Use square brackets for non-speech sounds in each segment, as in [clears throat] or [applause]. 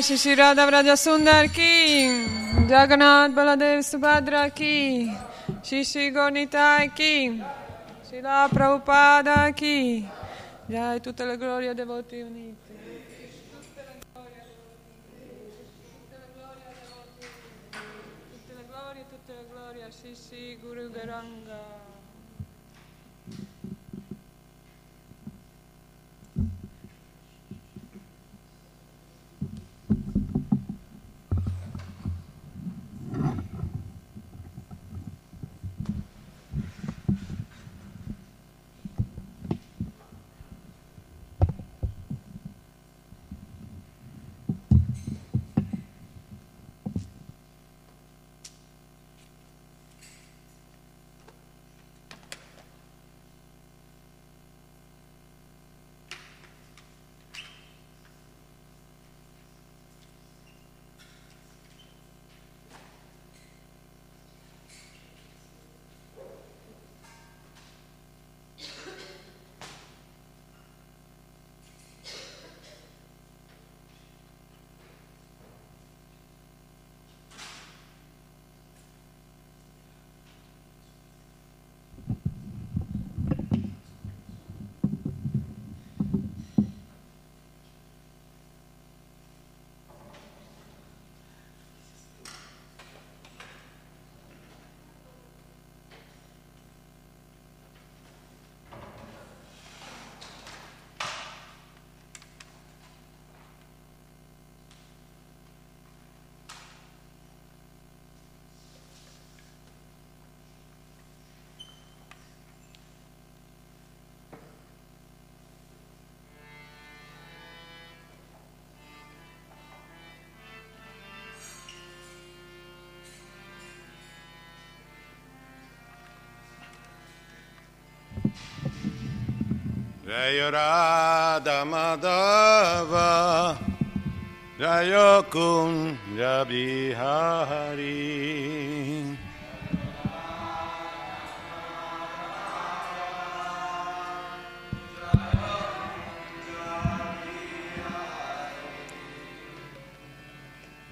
Jai Shri Radha Vraja Sundar ki Jagannath Baladev Subhadra ki Shri Shri Gornitai ki Srila Prabhupada ki. Jai tutte le glorie devoti a Shri Shri Guru Garanga Jayo Radha Madhava Jayo Kunja Bihari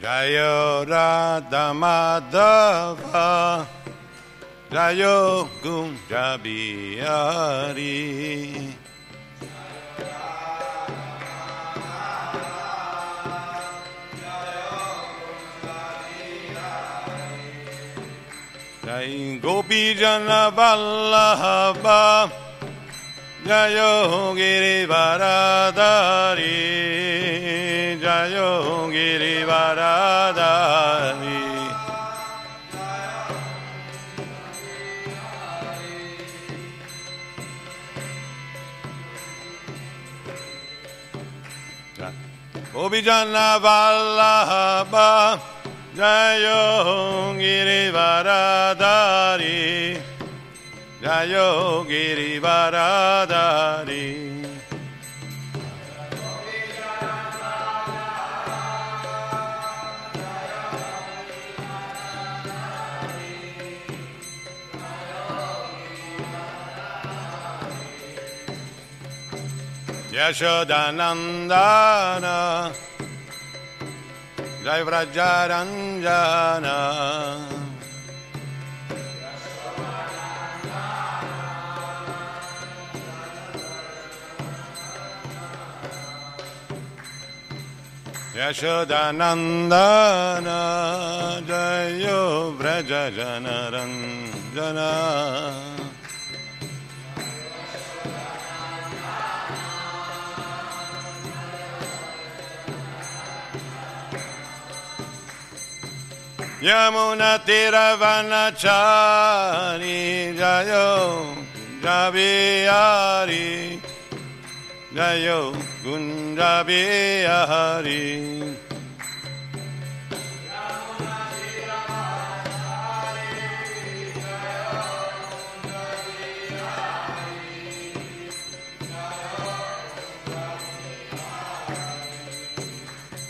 Jayo Radha Madhava Jayo Kunja Bihari Jai Gopi Jana Vallabha Jayo Giri Varadari Jayo Giri Jayo Giri Varadari Jayo Giri Varadari Yashodanandana Jai Vrajaranjana Yashodanandana Jayo Vrajajanaranjana यमुनतिरवनचारि जयो जबिहारी जयो गुञ्जबिहारी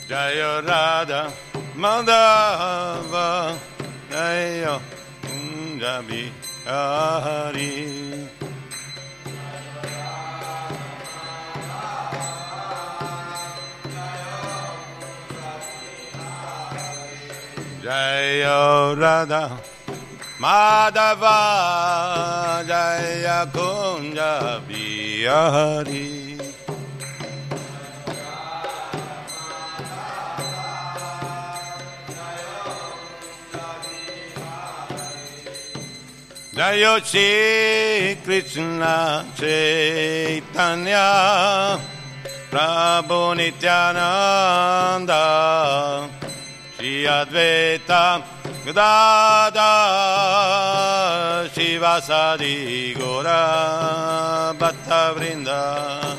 जय Radha Madhava Naya Kundabi Hari. Jaya Radha Madhava Jaya Kundabi Hari. Jayo Shri Krishna Chaitanya Prabhu Nityananda Shri Advaita Gadada Shivasadi Gora Bhatta Vrinda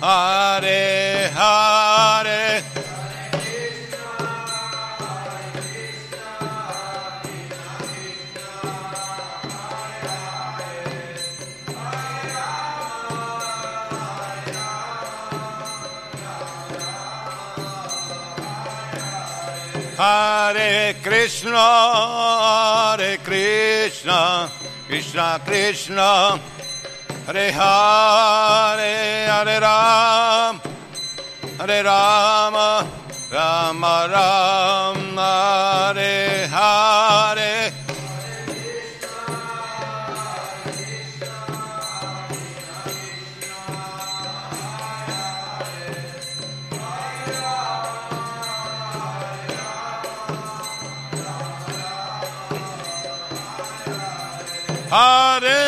Hare Hare. Hare Krishna, Hare Krishna, Krishna Krishna, Hare Hare, Hare Ram, Hare Rama, Rama Rama, Hare Hare. Hare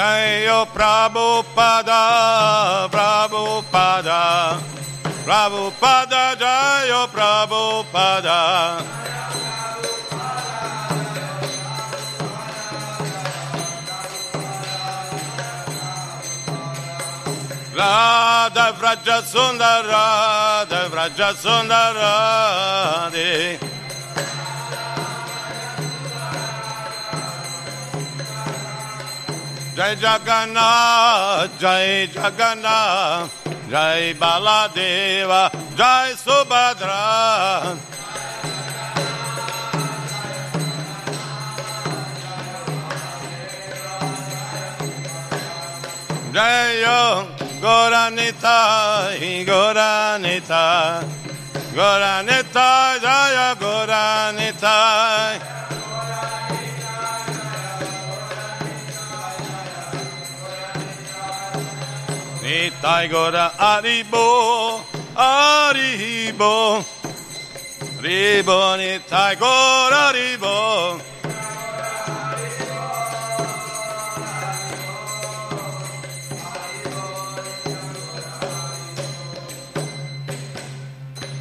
Jayo Prabhupada, Prabhupada, Prabhupada, Jayo Prabhupada. Radha Vraja Sundara, Radha Vraja Sundara, Radhe. Jai Jagannath, Jai Jagannath, Jai Baladeva, Jai Subhadra. Jai Goranita, Goranita, Goranita, Jaya Goranita. Nitai Gora Aribo, Aribo, Ribo, Nitai Gora Aribo.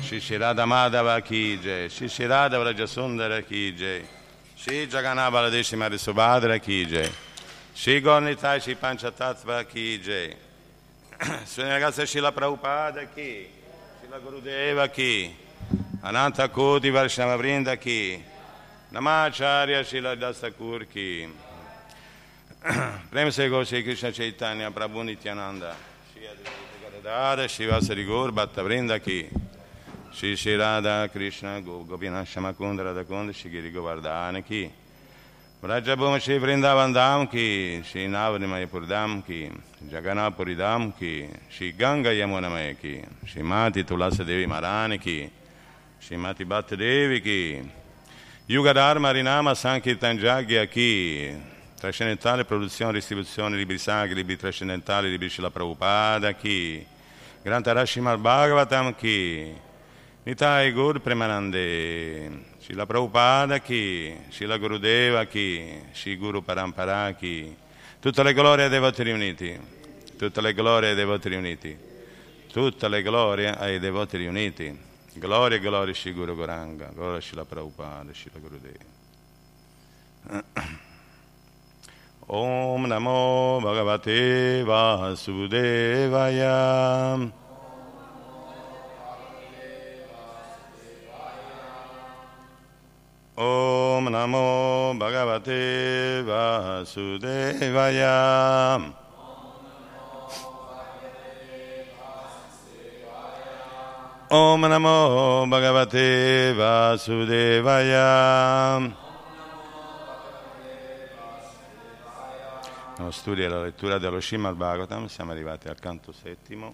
Shishirada Madhava Ki Jai, Shishirada Vrajasundara Ki Jai, Shri Jaganabala Deshimari Subhadra Ki Jai, Shri Gornitai Shri Panchatattva Ki Jai, Srinagasa Shila Prabhupada Ki, Shila Gurudeva Ki, Ananta Koti Varshnava Vrinda Ki, Namacharya Shila Dasakur Ki, [clears throat] Prem Se Goshe Krishna Chaitanya Prabhu Nityananda, Shri Advaita Shri Vasari Gaur Bhatta Vrinda Ki, Shri Shri Krishna Govina Shamakunda Radha Kunda Shri Ki, Shri Navani Mayapur Dham Ki, Jaganapuri Dham Ki, Shri Ganga Yamuna Maya Ki, Shri Mati Tulasa Devi Marani Ki, Shri Mati Bhatta Devi Ki, Yuga Dharma Rinama Sankirtan Jagya Ki, Trascendentale Produzione e Distribuzione Libri Sacri, Libri Trascendentali, Libri Shila Prabhupada Ki, Grantarashimar Bhagavatam Ki, Nitai Gur Premanande, Shila Prabhupada Ki, Shila Gurudeva Ki, Shi Guru Parampara Ki, tutte le glorie ai devoti riuniti, tutte le glorie ai devoti riuniti, tutte le glorie ai devoti riuniti, gloria e gloria Shi Guru Goranga, gloria Shila Prabhupada, Shila Gurudeva. [clears throat] Om Namo Bhagavate Vasudevaya. Om Namo Bhagavate Vasudevaya. Om Namo Bhagavate Vasudevaya. Nello studio e la lettura dello Srimad Bhagavatam siamo arrivati al canto settimo,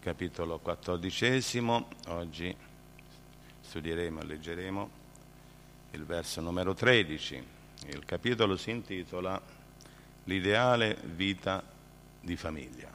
capitolo quattordicesimo. Oggi studieremo e leggeremo il verso numero 13. Il capitolo si intitola L'ideale vita di famiglia.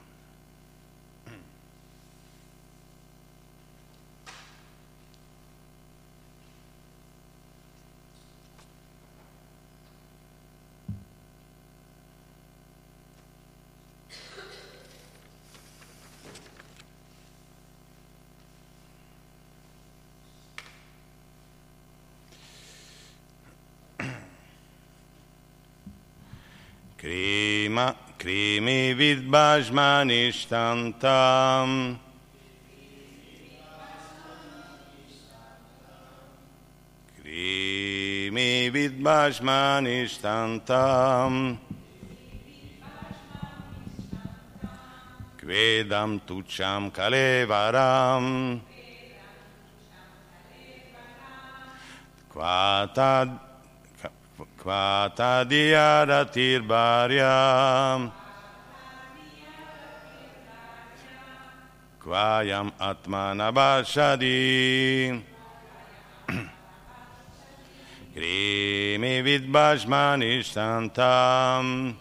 Krima, krimi vidbhajmanistantam. Krimi vidbhajmanistantam. Kvedam tucham kalevaram. Quatad Kvatadiyaratirbaryam Kvayam Atmanabhashadi Krimi Vidbhajmanistantam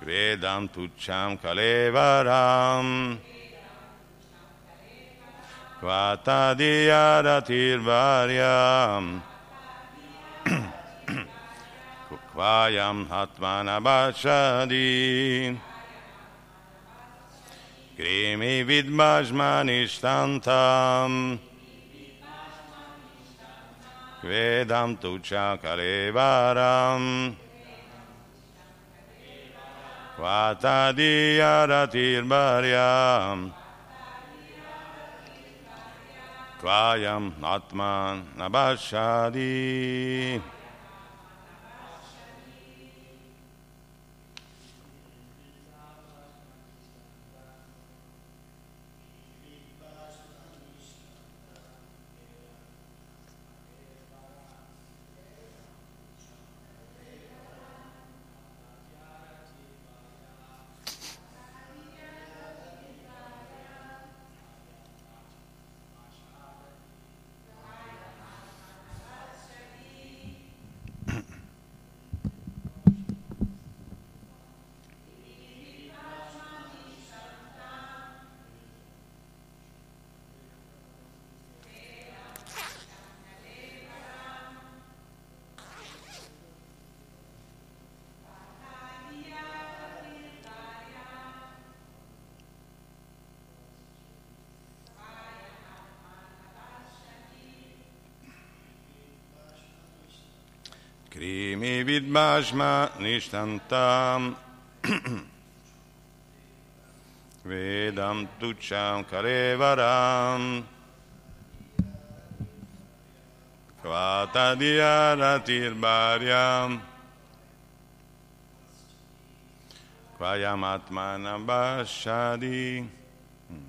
Vedam Tucham Kalevaram Kvatadiyaratirvaryam Kvayam Atmanabhashadi Krimi Vidmajmanistantam Vedam Tucha Kalevaram Vatadiyaratirbaryam Kvayam Atman Nabhashadi Krimi vidmajma nishtantam. [clears throat] Vedam tucham karevaram. Kvatadiyaratirbaryam Kvayam atmanam bashadi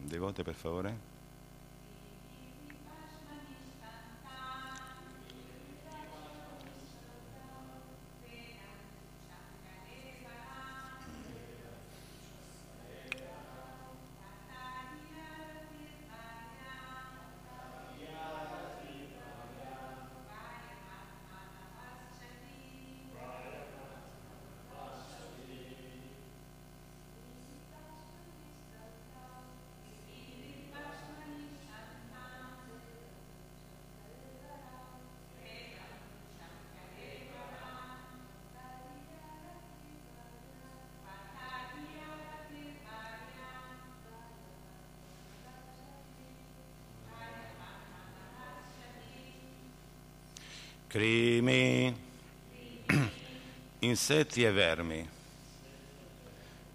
Devote per favore insetti e vermi,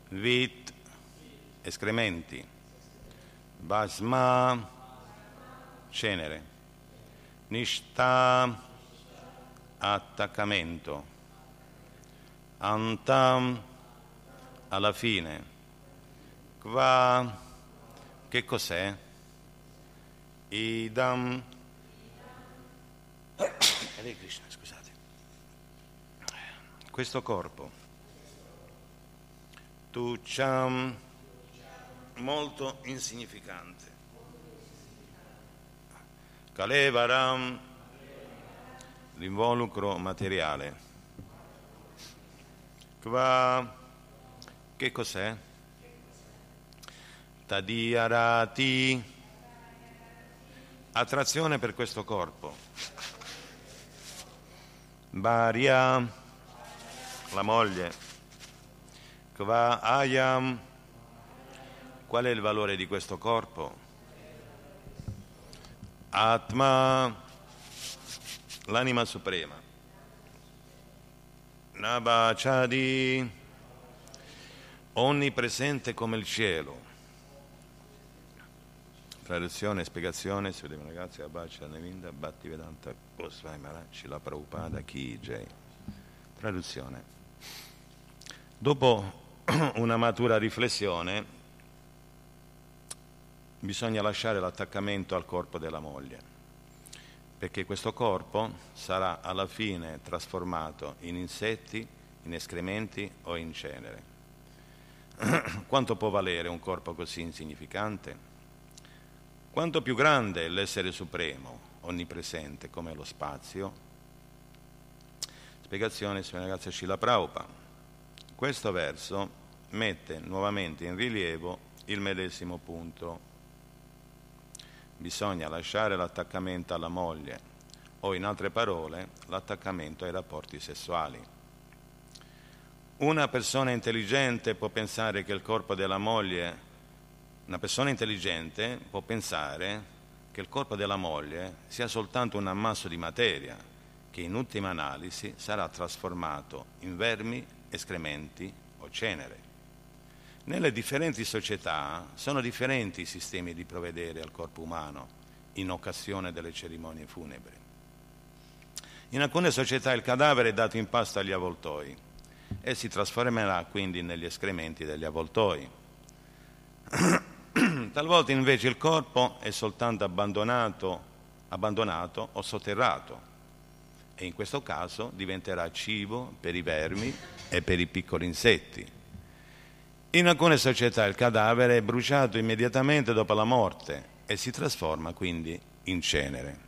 vit, escrementi, basma, cenere, nishta, attaccamento, antam, alla fine, qua, che cos'è? Idam, [coughs] Hare Krishna, scusate. Questo corpo, tucciam, molto insignificante, Kalevaram, l'involucro materiale, Kva, che cos'è? Tadiarati, attrazione per questo corpo. Bharia, la moglie. Kva ayam, qual è il valore di questo corpo? Atma, l'anima suprema. Nabachadi, onnipresente come il cielo. Traduzione e spiegazione su Deva ragazzi Abhaccia Nevinda Bhatti Vedanta Goswami Maharaj la Prabhupada Ki Jai. Traduzione. Dopo [clears throat] una matura riflessione bisogna lasciare l'attaccamento al corpo della moglie, perché questo corpo sarà alla fine trasformato in insetti, in escrementi o in cenere. [clears throat] Quanto può valere un corpo così insignificante? Quanto più grande è l'essere supremo, onnipresente come lo spazio? Spiegazione sulla ragazza Scila Praupa. Questo verso mette nuovamente in rilievo il medesimo punto. Bisogna lasciare l'attaccamento alla moglie o in altre parole l'attaccamento ai rapporti sessuali. Una persona intelligente può pensare che il corpo della moglie una persona intelligente può pensare che il corpo della moglie sia soltanto un ammasso di materia che in ultima analisi sarà trasformato in vermi, escrementi o cenere. Nelle differenti società sono differenti i sistemi di provvedere al corpo umano in occasione delle cerimonie funebri. In alcune società il cadavere è dato in pasto agli avvoltoi e si trasformerà quindi negli escrementi degli avvoltoi. [clears throat] Talvolta invece il corpo è soltanto abbandonato, abbandonato o sotterrato e in questo caso diventerà cibo per i vermi e per i piccoli insetti. In alcune società il cadavere è bruciato immediatamente dopo la morte e si trasforma quindi in cenere.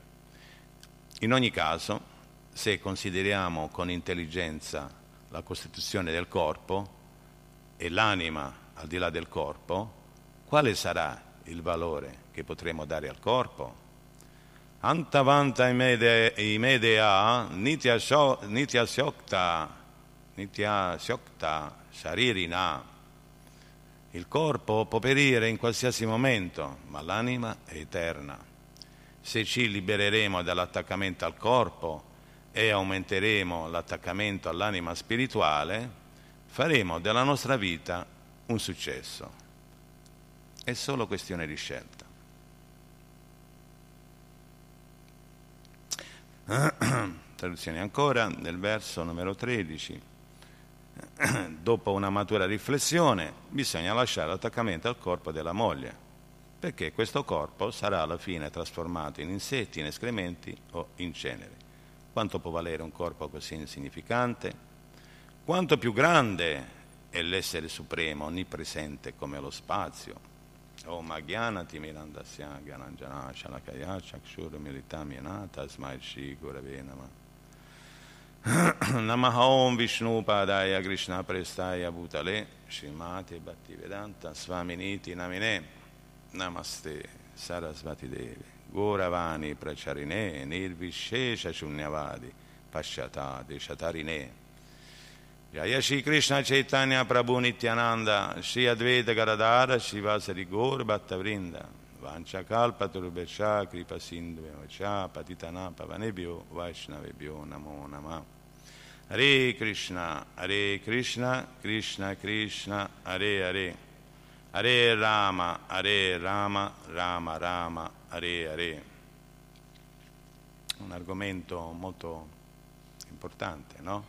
In ogni caso, se consideriamo con intelligenza la costituzione del corpo e l'anima al di là del corpo, quale sarà il valore che potremo dare al corpo? Antavanta imedea nitya syokta, nitya syokta sharirina. Il corpo può perire in qualsiasi momento, ma l'anima è eterna. Se ci libereremo dall'attaccamento al corpo e aumenteremo l'attaccamento all'anima spirituale, faremo della nostra vita un successo. È solo questione di scelta. [clears throat] Traduzione ancora nel verso numero 13. [clears throat] Dopo una matura riflessione bisogna lasciare l'attaccamento al corpo della moglie, perché questo corpo sarà alla fine trasformato in insetti, in escrementi o in cenere. Quanto può valere un corpo così insignificante? Quanto più grande è l'essere supremo, onnipresente come lo spazio, Om Agyanati Mirandasya Gyananjana Shalakaya Chakshur Militam Yana Tasmai Shri Gurave Nama [clears throat] Namaha Om Vishnu Padaya Krishna Prestaya Bhutale Shrimati Bhaktivedanta Svaminiti Jaya Shri Krishna Chaitanya Prabhu Nityananda Shri Advaita Garadara Shri Vasari Gaur Bhatta Vrinda Vancha Kalpa Turbesha Kripa Sindhu Vacha Patitana Pavanebhyo Vaishnavebhyo Namo Nama Hare Krishna Hare Krishna Krishna Krishna Hare Hare Hare Rama Hare Rama Rama Rama Hare Hare un argomento molto importante, no?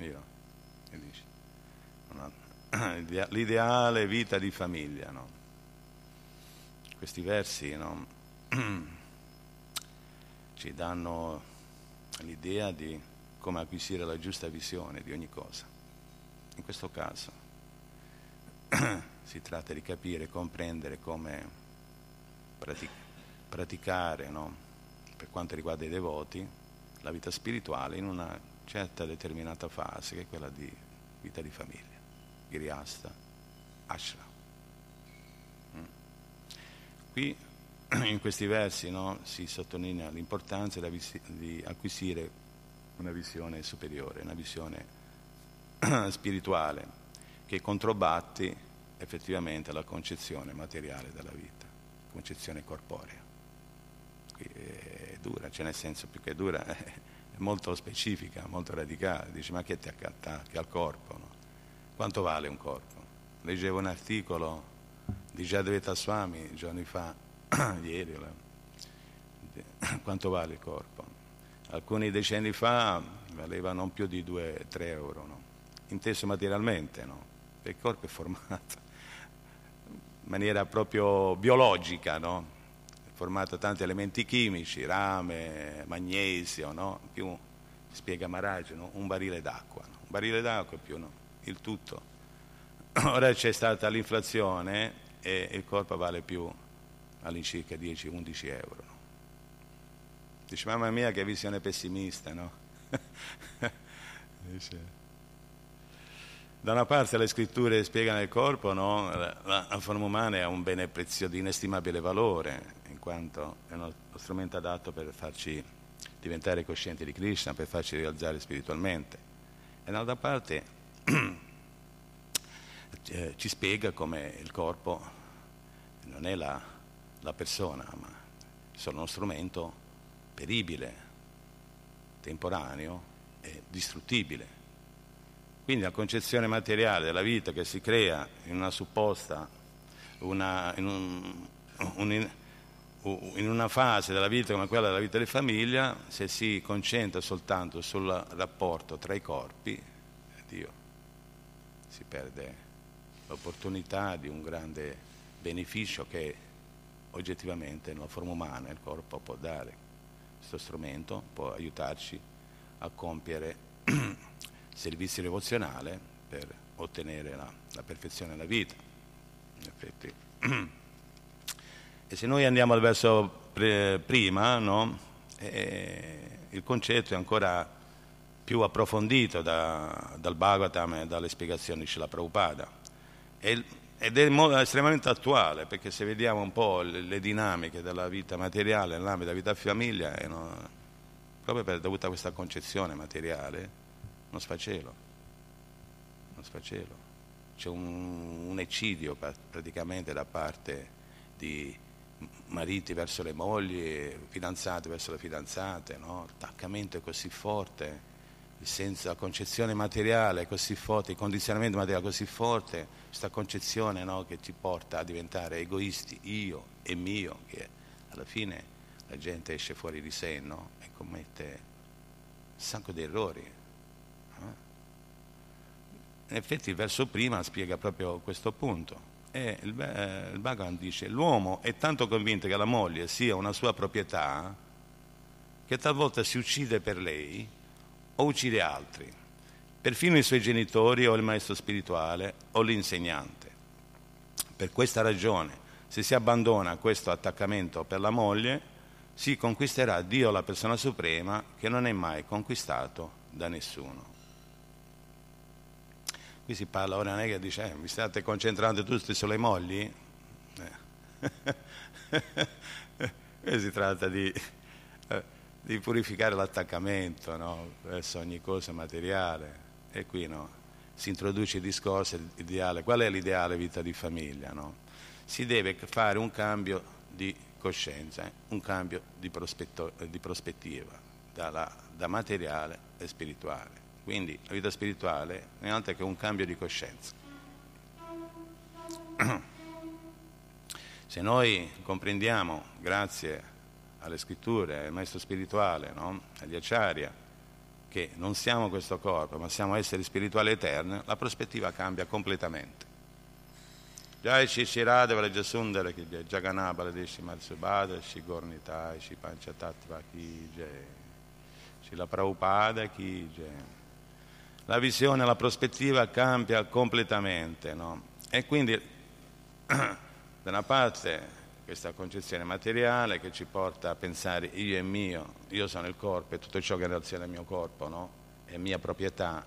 Io? [coughs] L'ideale vita di famiglia, no? Questi versi no? [clears throat] ci danno l'idea di come acquisire la giusta visione di ogni cosa. In questo caso [clears throat] si tratta di capire comprendere come pratic- praticare, no? per quanto riguarda i devoti, la vita spirituale in una certa determinata fase, che è quella di vita di famiglia, Giriasta, Ashra. Mm. Qui [clears throat] in questi versi no, si sottolinea l'importanza di acquisire una visione superiore, una visione [clears throat] spirituale che controbatti effettivamente la concezione materiale della vita, concezione corporea. Qui è dura, cioè nel senso più che dura [laughs] è molto specifica, molto radicale, dice ma che ti attacchi al corpo? No? Quanto vale un corpo? Leggevo un articolo di Jadveta Swami giorni fa, [clears throat] ieri, quanto vale il corpo? Alcuni decenni fa valeva non più di 2-3 euro, no? inteso materialmente, no? il corpo è formato in maniera proprio biologica, no? è formato da tanti elementi chimici, rame, magnesio, più, spiega Maharaj, no? un barile d'acqua, un barile d'acqua più no? Il tutto. [clears throat] Ora c'è stata l'inflazione e il corpo vale più all'incirca 10-11 euro. Dice, mamma mia che visione pessimista, no? [laughs] Dice, da una parte le scritture spiegano il corpo, no? la, la, forma umana è un bene prezioso di inestimabile valore, in quanto è uno strumento adatto per farci diventare coscienti di Krishna, per farci realizzare spiritualmente. E dall'altra parte eh, ci spiega come il corpo non è la, la persona, ma solo uno strumento peribile, temporaneo e distruttibile. Quindi la concezione materiale della vita che si crea in una supposta, una, in, un, un, in, una fase della vita come quella della vita di famiglia, se si concentra soltanto sul rapporto tra i corpi, Dio, si perde l'opportunità di un grande beneficio che oggettivamente nella forma umana il corpo può dare. Questo strumento può aiutarci a compiere [clears throat] servizio devozionale per ottenere la, la perfezione della vita. In. [clears throat] E se noi andiamo al verso prima, no? eh, il concetto è ancora più approfondito da, dal Bhagavatam e dalle spiegazioni di Srila Prabhupada ed è estremamente attuale perché se vediamo un po' le, le dinamiche della vita materiale nell'ambito della vita famiglia, no, proprio per dovuta a questa concezione materiale, non sfacelo, non sfacelo. C'è un, un eccidio praticamente da parte di mariti verso le mogli, fidanzati verso le fidanzate, no? l'attaccamento è così forte senza concezione materiale così forte, il condizionamento materiale così forte, questa concezione no, che ci porta a diventare egoisti, io e mio, che alla fine la gente esce fuori di sé no, e commette un sacco di errori. Eh? In effetti il verso prima spiega proprio questo punto. E il, eh, il Bhagavan dice, l'uomo è tanto convinto che la moglie sia una sua proprietà che talvolta si uccide per lei o uccide altri, perfino i suoi genitori o il maestro spirituale o l'insegnante. Per questa ragione, se si abbandona questo attaccamento per la moglie, si conquisterà Dio la persona suprema che non è mai conquistato da nessuno. Qui si parla, ora non è che dice, eh, vi state concentrando tutti sulle mogli? Eh. [laughs] si tratta di di purificare l'attaccamento no? verso ogni cosa materiale. E qui no? si introduce il discorso ideale. Qual è l'ideale vita di famiglia? No? Si deve fare un cambio di coscienza, un cambio di, di prospettiva dalla, da materiale e spirituale. Quindi la vita spirituale non è altro che un cambio di coscienza. [clears throat] Se noi comprendiamo, grazie alle scritture, al maestro spirituale, no? agli acciaria, che non siamo questo corpo, ma siamo esseri spirituali eterni, la prospettiva cambia completamente. Jai Shishirade Vraja Sundara Ki Jai Jaganabala Deshi Matsubhada Shi Gornitai Shi Panchatattva Ki Jai Srila Prabhupada chi La visione, la prospettiva cambia completamente, no? E quindi [clears throat] da una parte questa concezione materiale che ci porta a pensare io è mio, io sono il corpo e tutto ciò che in relazione al mio corpo no? è mia proprietà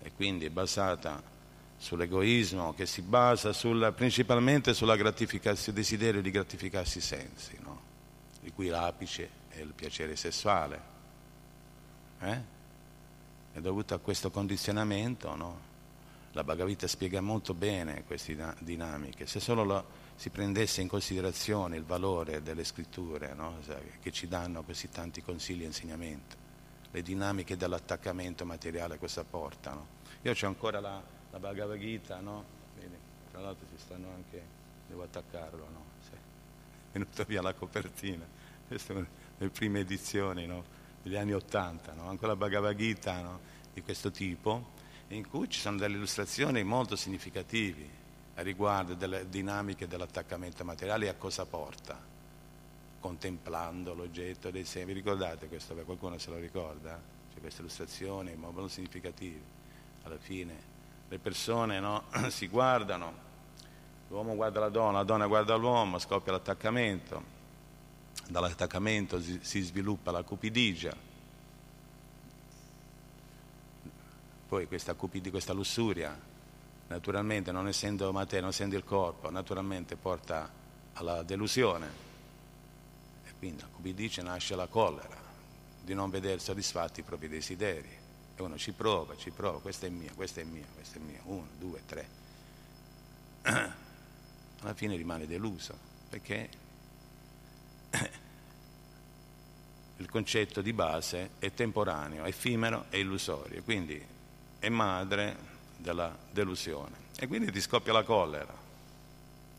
e quindi è basata sull'egoismo che si basa sul, principalmente sul desiderio di gratificarsi i sensi, no? di cui l'apice è il piacere sessuale. Eh? È dovuto a questo condizionamento, no? La Bhagavad Gita spiega molto bene queste dinamiche. Se solo lo, si prendesse in considerazione il valore delle scritture no? che ci danno così tanti consigli e insegnamenti, le dinamiche dell'attaccamento materiale a questa porta. No? Io ho ancora la, la Bhagavad Gita, no? Vedi, tra l'altro ci stanno anche, devo attaccarlo, no? Sì. È venuta via la copertina, queste sono le prime edizioni degli anni Ottanta, ancora la Bhagavad Gita di questo tipo, in cui ci sono delle illustrazioni molto significative riguardo delle dinamiche dell'attaccamento materiale e a cosa porta, contemplando l'oggetto dei semi. Vi ricordate questo? Per qualcuno se lo ricorda? C'è queste illustrazioni molto significative. Alla fine le persone no, [clears throat] si guardano, l'uomo guarda la donna, la donna guarda l'uomo, scoppia l'attaccamento, dall'attaccamento si, si sviluppa la cupidigia, poi questa, cupidia, questa lussuria naturalmente non essendo materia, non essendo il corpo, naturalmente porta alla delusione. E quindi a cupidice nasce la collera di non vedere soddisfatti i propri desideri. E uno ci prova, ci prova, questa è mia, questa è mia, questa è mia, uno, due, tre. [clears throat] Alla fine rimane deluso perché [clears throat] il concetto di base è temporaneo, effimero e illusorio, quindi è madre della delusione. E quindi ti scoppia la collera,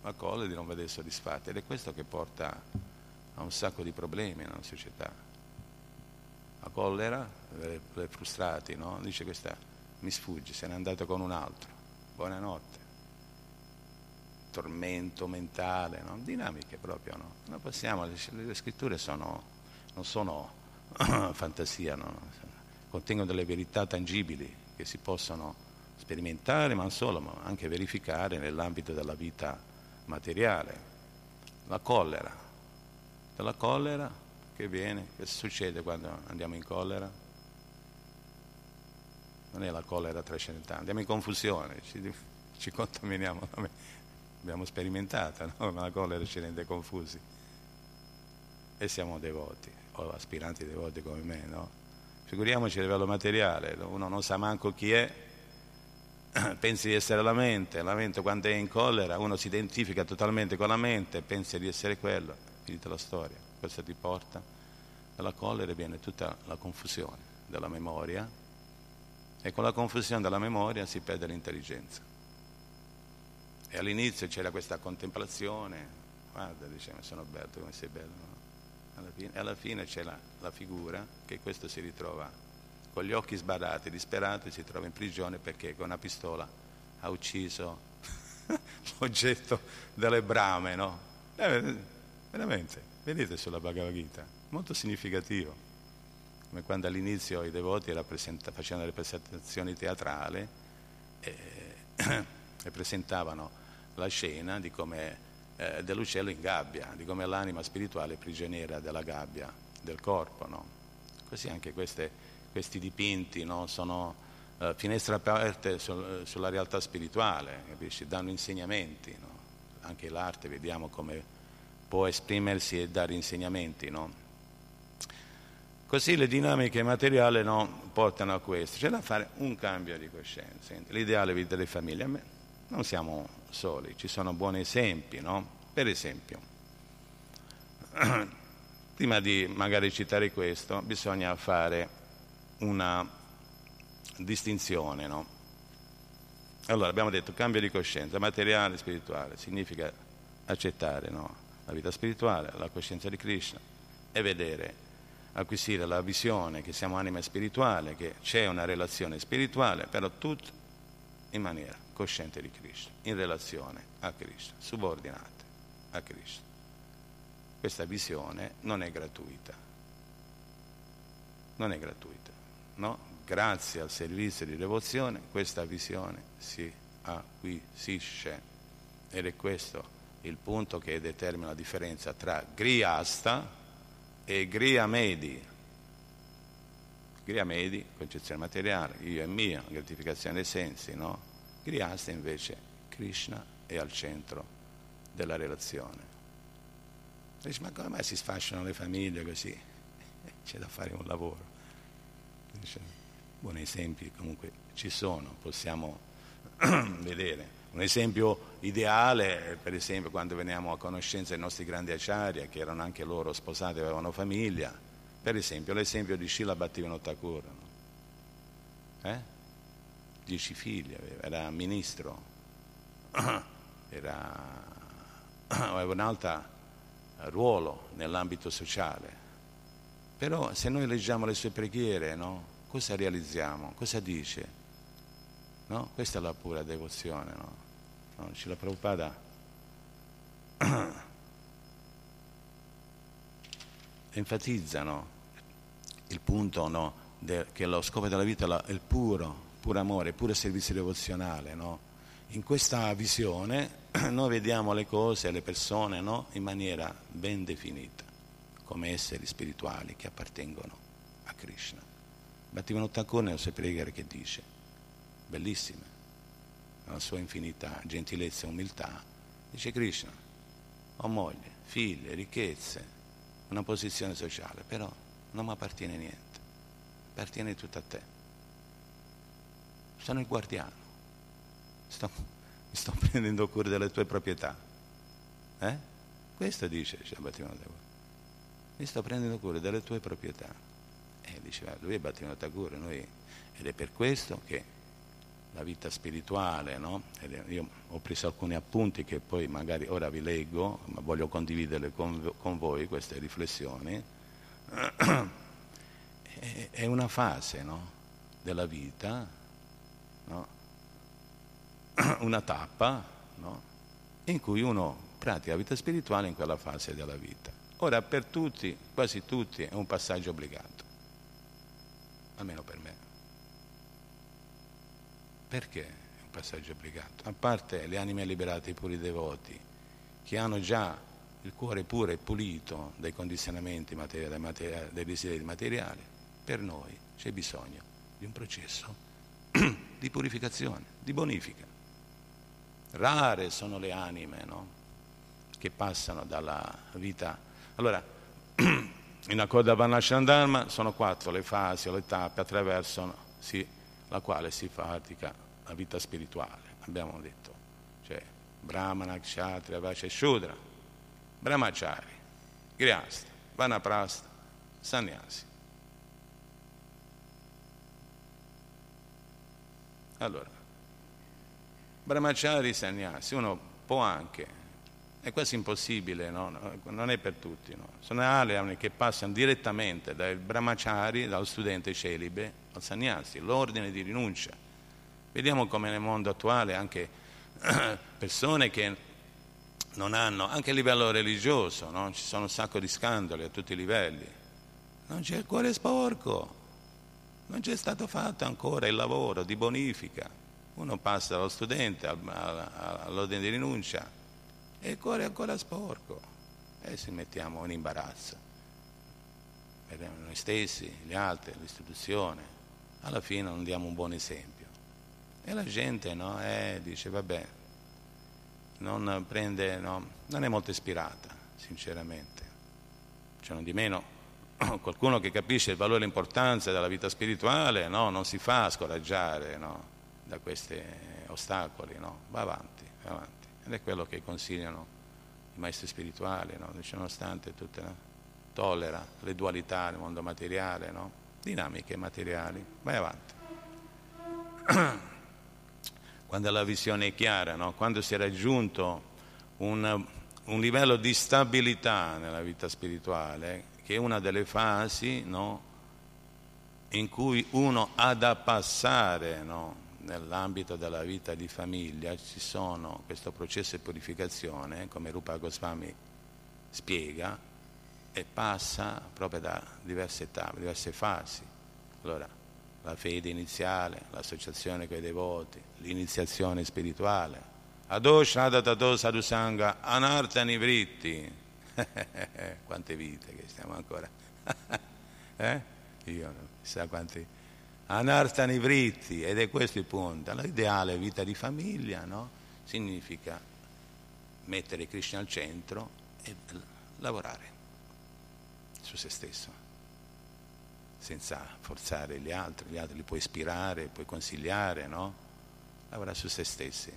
la collera di non vedere soddisfatti. Ed è questo che porta a un sacco di problemi nella società. La collera, le frustrati, no? Dice questa, mi sfugge, se n'è andato con un altro. Buonanotte. Tormento mentale, no? dinamiche proprio. No? Noi possiamo, le, le scritture sono, non sono [clears throat] fantasia, no? contengono delle verità tangibili che si possono sperimentare, ma non solo, ma anche verificare nell'ambito della vita materiale. La collera. Dalla collera che viene, che succede quando andiamo in collera? Non è la collera trascendentale, andiamo in confusione, ci, ci contaminiamo, abbiamo sperimentata, no? la collera ci rende confusi e siamo devoti, o aspiranti devoti come me, no? Figuriamoci a livello materiale, uno non sa manco chi è, [clears throat] pensi di essere la mente, la mente quando è in collera uno si identifica totalmente con la mente pensa di essere quello, finita la storia, questo ti porta, dalla collera viene tutta la confusione della memoria e con la confusione della memoria si perde l'intelligenza. E all'inizio c'era questa contemplazione, guarda, diceva, sono bello, come sei bello, no? alla fine, alla fine c'è la, la figura che questo si ritrova con gli occhi sbarrati, disperato, si trova in prigione perché con una pistola ha ucciso [laughs] l'oggetto delle brame, no? Eh, veramente, vedete sulla Bhagavad Gita, molto significativo, come quando all'inizio i devoti facevano le presentazioni teatrali e, [clears throat] e presentavano la scena di come eh, dell'uccello in gabbia, di come l'anima spirituale è prigioniera della gabbia del corpo, no? Così anche queste questi dipinti no? sono uh, finestre aperte sul, sulla realtà spirituale, capisci? danno insegnamenti, no? anche l'arte vediamo come può esprimersi e dare insegnamenti. No? Così le dinamiche materiali portano a questo, c'è da fare un cambio di coscienza, l'ideale vita delle famiglie, non siamo soli, ci sono buoni esempi, per esempio [clears throat] prima di magari citare questo, bisogna fare una distinzione, no? Allora, abbiamo detto cambio di coscienza, materiale e spirituale, significa accettare no? la vita spirituale, la coscienza di Krishna e vedere, acquisire la visione che siamo anima spirituale, che c'è una relazione spirituale, però tutto in maniera cosciente di Krishna, in relazione a Krishna, subordinate a Krishna. Questa visione non è gratuita, non è gratuita, no? Grazie al servizio di devozione questa visione si acquisisce ed è questo il punto che determina la differenza tra Griasta e Gria Medi. Gria Medi, concezione materiale, io e mia, gratificazione dei sensi, no? Griasta invece, Krishna è al centro della relazione. Dice, ma come mai si sfasciano le famiglie così? [laughs] C'è da fare un lavoro. Buoni esempi comunque ci sono, possiamo [clears throat] vedere. Un esempio ideale per esempio quando veniamo a conoscenza dei nostri grandi acciari, che erano anche loro sposati e avevano famiglia, per esempio l'esempio di Shila Bhattivinoda Thakur, no? eh? dieci figli aveva, era ministro, [clears throat] era, [clears throat] aveva un alto ruolo nell'ambito sociale. Però se noi leggiamo le sue preghiere, no? cosa realizziamo? Cosa dice? No? Questa è la pura devozione. No? No? Cila Prabhupada [clears throat] enfatizzano il punto no? De, che lo scopo della vita è il puro, puro amore, il puro servizio devozionale. No? In questa visione [clears throat] noi vediamo le cose le persone no? in maniera ben definita, come esseri spirituali che appartengono a Krishna. Bhattivinoda Thakur nelle sue preghiere che dice bellissime, nella sua infinità, gentilezza e umiltà, dice Krishna, ho moglie, figlie, ricchezze, una posizione sociale, però non mi appartiene niente, appartiene tutto a te. Sono il guardiano, sto, mi sto [laughs] prendendo cura delle tue proprietà. Eh? Questo dice Shabbatino Tagore. Mi sto prendendo cura delle tue proprietà. E diceva, lui è Battino Tagore, noi, ed è per questo che la vita spirituale, no? Io ho preso alcuni appunti che poi magari ora vi leggo, ma voglio condividerle con, con voi queste riflessioni. [clears throat] È una fase no? della vita, no? [clears throat] una tappa in cui uno pratica la vita spirituale in quella fase della vita. Ora per tutti, quasi tutti, è un passaggio obbligato, almeno per me. Perché è un passaggio obbligato? A parte le anime liberate, i puri devoti, che hanno già il cuore puro e pulito dai condizionamenti materiali, materiali, dai desideri materiali, per noi c'è bisogno di un processo [clears throat] di purificazione, di bonifica. Rare sono le anime no? che passano dalla vita. Allora, [clears throat] in accordo a Varnashandharma sono quattro le fasi o le tappe attraverso sì, la quale si pratica la vita spirituale, abbiamo detto, cioè Brahmana, Kshatriya, Vace, Shudra, Brahmachari, Griasta, Vanaprasta, Sannyasi. Allora, Brahmachari, Sannyasi, uno può anche è quasi impossibile, no? non è per tutti. No? Sono alee che passano direttamente dal brahmachari, dal studente celibe, al sannyasi, l'ordine di rinuncia. Vediamo come nel mondo attuale anche [clears throat] persone che non hanno, anche a livello religioso, no? ci sono un sacco di scandali a tutti i livelli. Non c'è il cuore sporco, non c'è stato fatto ancora il lavoro di bonifica. Uno passa dallo studente all'ordine di rinuncia e il cuore è ancora sporco e si mettiamo in imbarazzo. Vediamo noi stessi, gli altri, l'istituzione, alla fine non diamo un buon esempio. E la gente no, eh, dice vabbè, non prende, no, non è molto ispirata, sinceramente. Cioè non di meno, [clears throat] qualcuno che capisce il valore e l'importanza della vita spirituale no, non si fa scoraggiare da questi ostacoli, va avanti, va avanti. Ed è quello che consigliano i maestri spirituali, no? Nonostante tutte, no? tollera le dualità del mondo materiale, no? dinamiche materiali, vai avanti. [clears throat] Quando la visione è chiara, no? quando si è raggiunto un, un, livello di stabilità nella vita spirituale, che è una delle fasi in cui uno ha da passare no? Nell'ambito della vita di famiglia ci sono questo processo di purificazione, come Rupa Goswami spiega, e passa proprio da diverse tappe, diverse fasi. Allora, la fede iniziale, l'associazione con i devoti, l'iniziazione spirituale. Adoshnada tato sadhusanga anartani vritti. [laughs] Quante vite che stiamo ancora. [laughs] eh? Io non chissà quanti. Anartani vritti, ed è questo il punto. L'ideale vita di famiglia, no? Significa mettere Krishna al centro e lavorare su se stesso senza forzare gli altri, gli altri li puoi ispirare, puoi consigliare, no? Lavora su se stessi.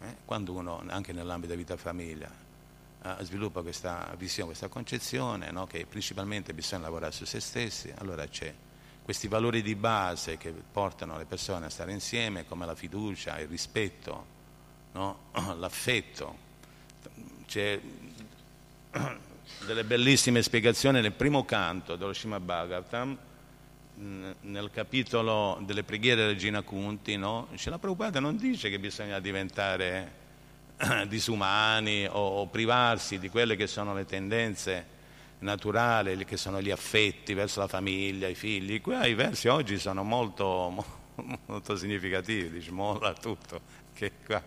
Eh? Quando uno, anche nell'ambito della vita famiglia, eh, sviluppa questa visione, questa concezione, no? che principalmente bisogna lavorare su se stessi, allora c'è questi valori di base che portano le persone a stare insieme, come la fiducia, il rispetto, no? [clears throat] l'affetto. C'è [clears throat] delle bellissime spiegazioni nel primo canto dello Srimad Bhagavatam, nel capitolo delle preghiere del Gina Kunti, no? la Prabhupada non dice che bisogna diventare [clears throat] disumani o, o, privarsi di quelle che sono le tendenze naturali, che sono gli affetti verso la famiglia, i figli. Qua i versi oggi sono molto, molto significativi, dice molla tutto, che qua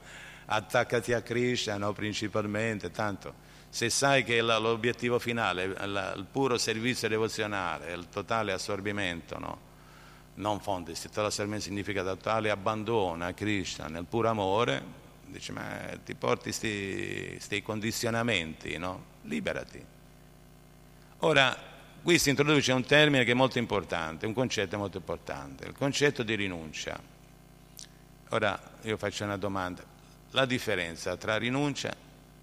attaccati a Krishna no? principalmente, tanto se sai che l'obiettivo finale, il puro servizio devozionale, il totale assorbimento, no? non fonte, se totale assorbimento significa totale abbandono a Krishna nel puro amore, dici ma ti porti questi condizionamenti, no? liberati. Ora, qui si introduce un termine che è molto importante, un concetto molto importante, il concetto di rinuncia. Ora io faccio una domanda, la differenza tra rinuncia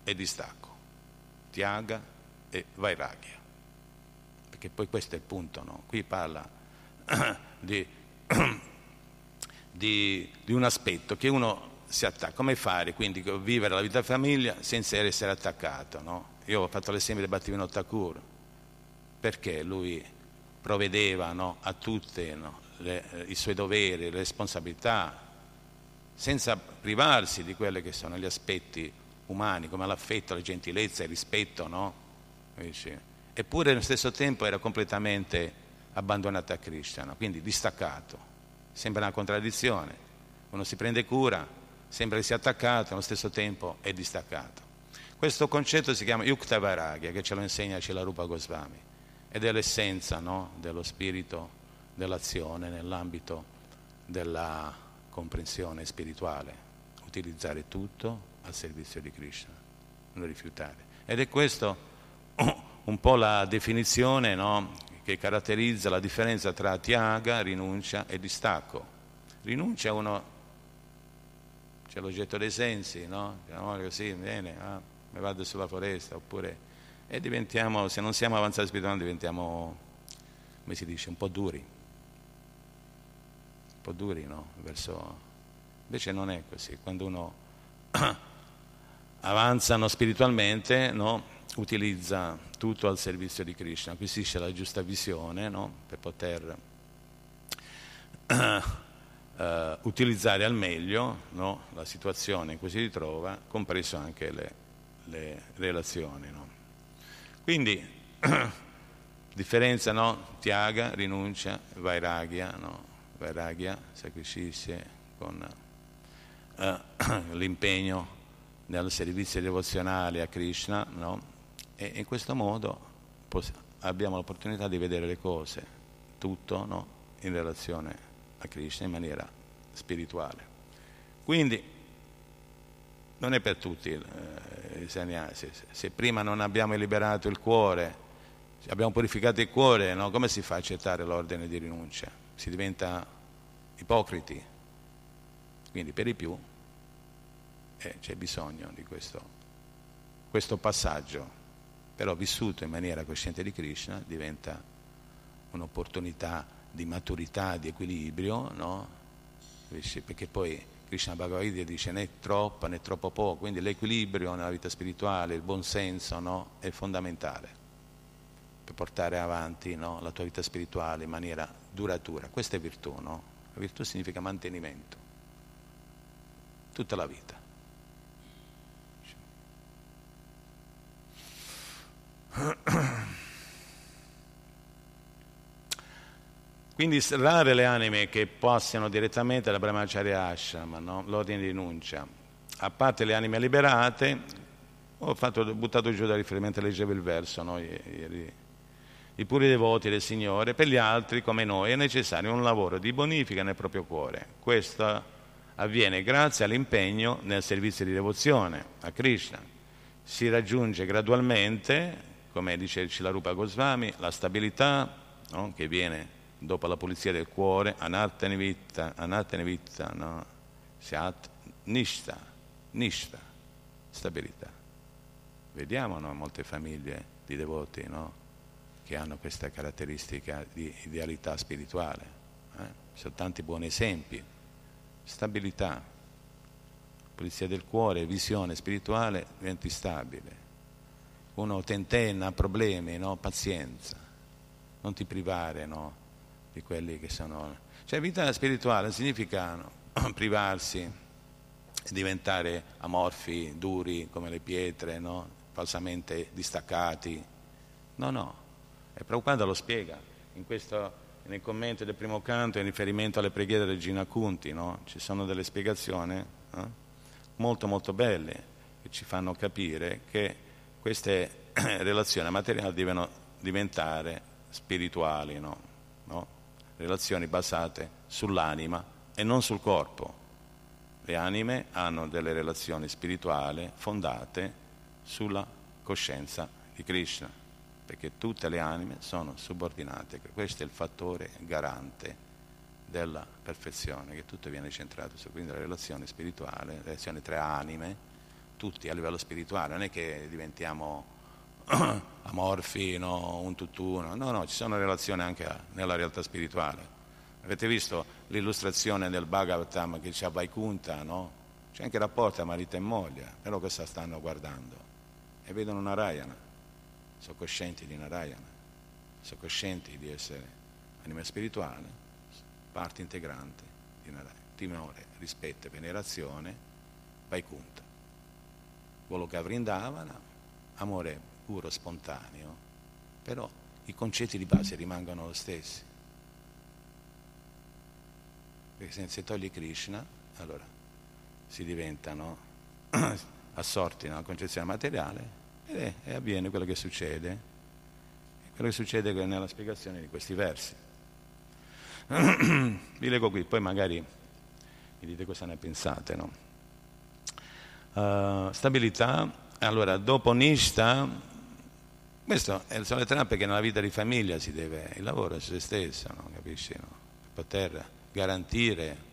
e distacco? Tiaga e Vairagya. Perché poi questo è il punto, no? Qui parla [coughs] di, [coughs] di, di, un aspetto che uno si attacca. Come fare quindi vivere la vita famiglia senza essere attaccato, no? Io ho fatto l'esempio di Battivino Thakur, perché lui provvedeva no, a tutti no, i suoi doveri, le responsabilità, senza privarsi di quelli che sono gli aspetti umani come l'affetto, la gentilezza, il rispetto, no? Eppure allo stesso tempo era completamente abbandonato a no? quindi distaccato. Sembra una contraddizione. Uno si prende cura, sembra che sia attaccato, allo stesso tempo è distaccato. Questo concetto si chiama Yukta Varagya, che ce lo insegna Cilarupa Goswami, ed è l'essenza no? dello spirito dell'azione nell'ambito della comprensione spirituale. Utilizzare tutto al servizio di Krishna, non rifiutare. Ed è questo [clears throat] un po' la definizione no, che caratterizza la differenza tra tiaga, rinuncia e distacco. Rinuncia è uno, c'è l'oggetto dei sensi, no? Così, bene, ah, mi vado sulla foresta, oppure... E diventiamo, se non siamo avanzati spiritualmente, diventiamo, come si dice, un po' duri. Un po' duri, no? Verso... Invece non è così. Quando uno [clears throat] avanzano spiritualmente, no? utilizza tutto al servizio di Krishna, acquisisce la giusta visione no? per poter uh, [clears throat] utilizzare al meglio no? la situazione in cui si ritrova, compreso anche le, le relazioni. Quindi, [clears throat] differenza, no? Tiaga, rinuncia, vairagya, no? vairagya acquisisce con uh, [clears throat] l'impegno nel servizio devozionale a Krishna, no? e in questo modo abbiamo l'opportunità di vedere le cose, tutto no? in relazione a Krishna in maniera spirituale. Quindi non è per tutti eh, sannyasi, se prima non abbiamo liberato il cuore, abbiamo purificato il cuore, no? come si fa a accettare l'ordine di rinuncia? Si diventa ipocriti. Quindi per i più eh, c'è bisogno di questo, questo passaggio, però vissuto in maniera cosciente di Krishna diventa un'opportunità di maturità, di equilibrio, no? perché poi Krishna Bhagavad Gita dice né troppo né troppo poco, quindi l'equilibrio nella vita spirituale, il buonsenso no? è fondamentale per portare avanti no? la tua vita spirituale in maniera duratura. Questa è virtù, no? La virtù significa mantenimento, tutta la vita. [clears throat] Quindi rare le anime che passano direttamente alla Brahmacharya Ashram, no? l'ordine di rinuncia. A parte le anime liberate, ho fatto, buttato giù da riferimento, leggevo il verso no? ieri. I puri devoti del Signore, per gli altri come noi è necessario un lavoro di bonifica nel proprio cuore. Questo avviene grazie all'impegno nel servizio di devozione a Krishna. Si raggiunge gradualmente, come dice Cilarupa Goswami, la stabilità no? che viene dopo la pulizia del cuore, anartanivita, anartanivita, no? Siat nishta, nishta, stabilità. Vediamo no? molte famiglie di devoti no? che hanno questa caratteristica di idealità spirituale. Eh? Sono tanti buoni esempi. Stabilità, pulizia del cuore, visione spirituale, diventi stabile. Uno tentenna problemi, no? pazienza, non ti privare, no? Di quelli che sono... Cioè vita spirituale significa no, [clears throat] privarsi, diventare amorfi, duri come le pietre, no? falsamente distaccati. No, no, e Prabhupada lo spiega in questo, nel commento del primo canto in riferimento alle preghiere del Gina Kunti, no? ci sono delle spiegazioni eh? molto molto belle che ci fanno capire che queste [clears throat] relazioni materiali devono diventare spirituali. No? Relazioni basate sull'anima e non sul corpo. Le anime hanno delle relazioni spirituali fondate sulla coscienza di Krishna, perché tutte le anime sono subordinate. Questo è il fattore garante della perfezione, che tutto viene centrato su quindi la relazione spirituale, la relazione tra anime, tutti a livello spirituale, non è che diventiamo [clears throat] amorfi, no, un tutt'uno, no, no, ci sono relazioni anche nella realtà spirituale. Avete visto l'illustrazione del Bhagavatam che c'è a Vaikunta, no? C'è anche rapporto a marito e moglie, però cosa stanno guardando? E vedono Narayana, sono coscienti di Narayana, sono coscienti di essere anima spirituale, parte integrante di Narayana. Timore, rispetto e venerazione, Vaikunta. Goloka Vrindavana, amore puro, spontaneo, però i concetti di base rimangono lo stessi. Perché se si toglie Krishna, allora si diventano [clears throat] assorti nella concezione materiale e, e avviene quello che succede. Quello che succede nella spiegazione di questi versi. [clears throat] Vi leggo qui, poi magari mi dite cosa ne pensate. No? Uh, stabilità, allora dopo Nishta queste sono le trappe che nella vita di famiglia si deve, il lavoro è se stesso, no? capisci? No? Poter garantire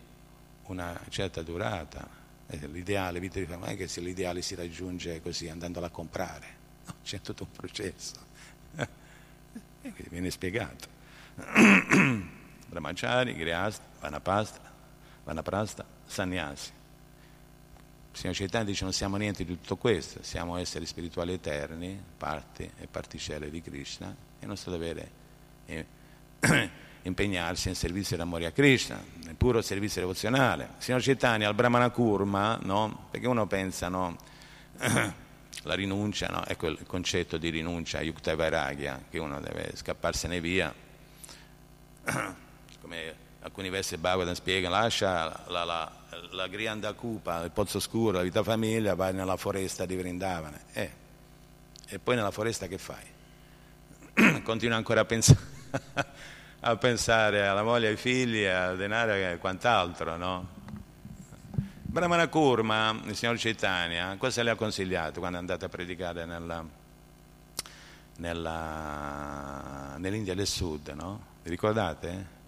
una certa durata. L'ideale, vita di famiglia, non è che se l'ideale si raggiunge così andandola a comprare, no, c'è tutto un processo. [laughs] e quindi viene spiegato. [clears throat] Brahmachari, Griasta, Vanapasta, Vanaprasta, Sannyasi. Il Signore Chaitanya dice non siamo niente di tutto questo, siamo esseri spirituali eterni, parti e particelle di Krishna e il nostro dovere è impegnarsi nel servizio d'amore a Krishna, nel puro servizio devozionale. Il Signore Chaitanya al Brahmana Kurma, no? perché uno pensa, no? [clears throat] la rinuncia, no? ecco il concetto di rinuncia, Yukta Vairagya, che uno deve scapparsene via, [clears throat] come alcuni versi del Bhagavatam spiegano, lascia la, la, la Grianda Cupa, il pozzo scuro, la vita famiglia, vai nella foresta di Vrindavana. Eh. E poi nella foresta che fai? [clears throat] Continua ancora a pensare, [laughs] a pensare alla moglie, ai figli, al denaro e quant'altro, no? Brahmana Kurma, il signor Chaitanya, cosa le ha consigliato quando è andato a predicare nella, nella, nell'India del Sud, no? Vi ricordate?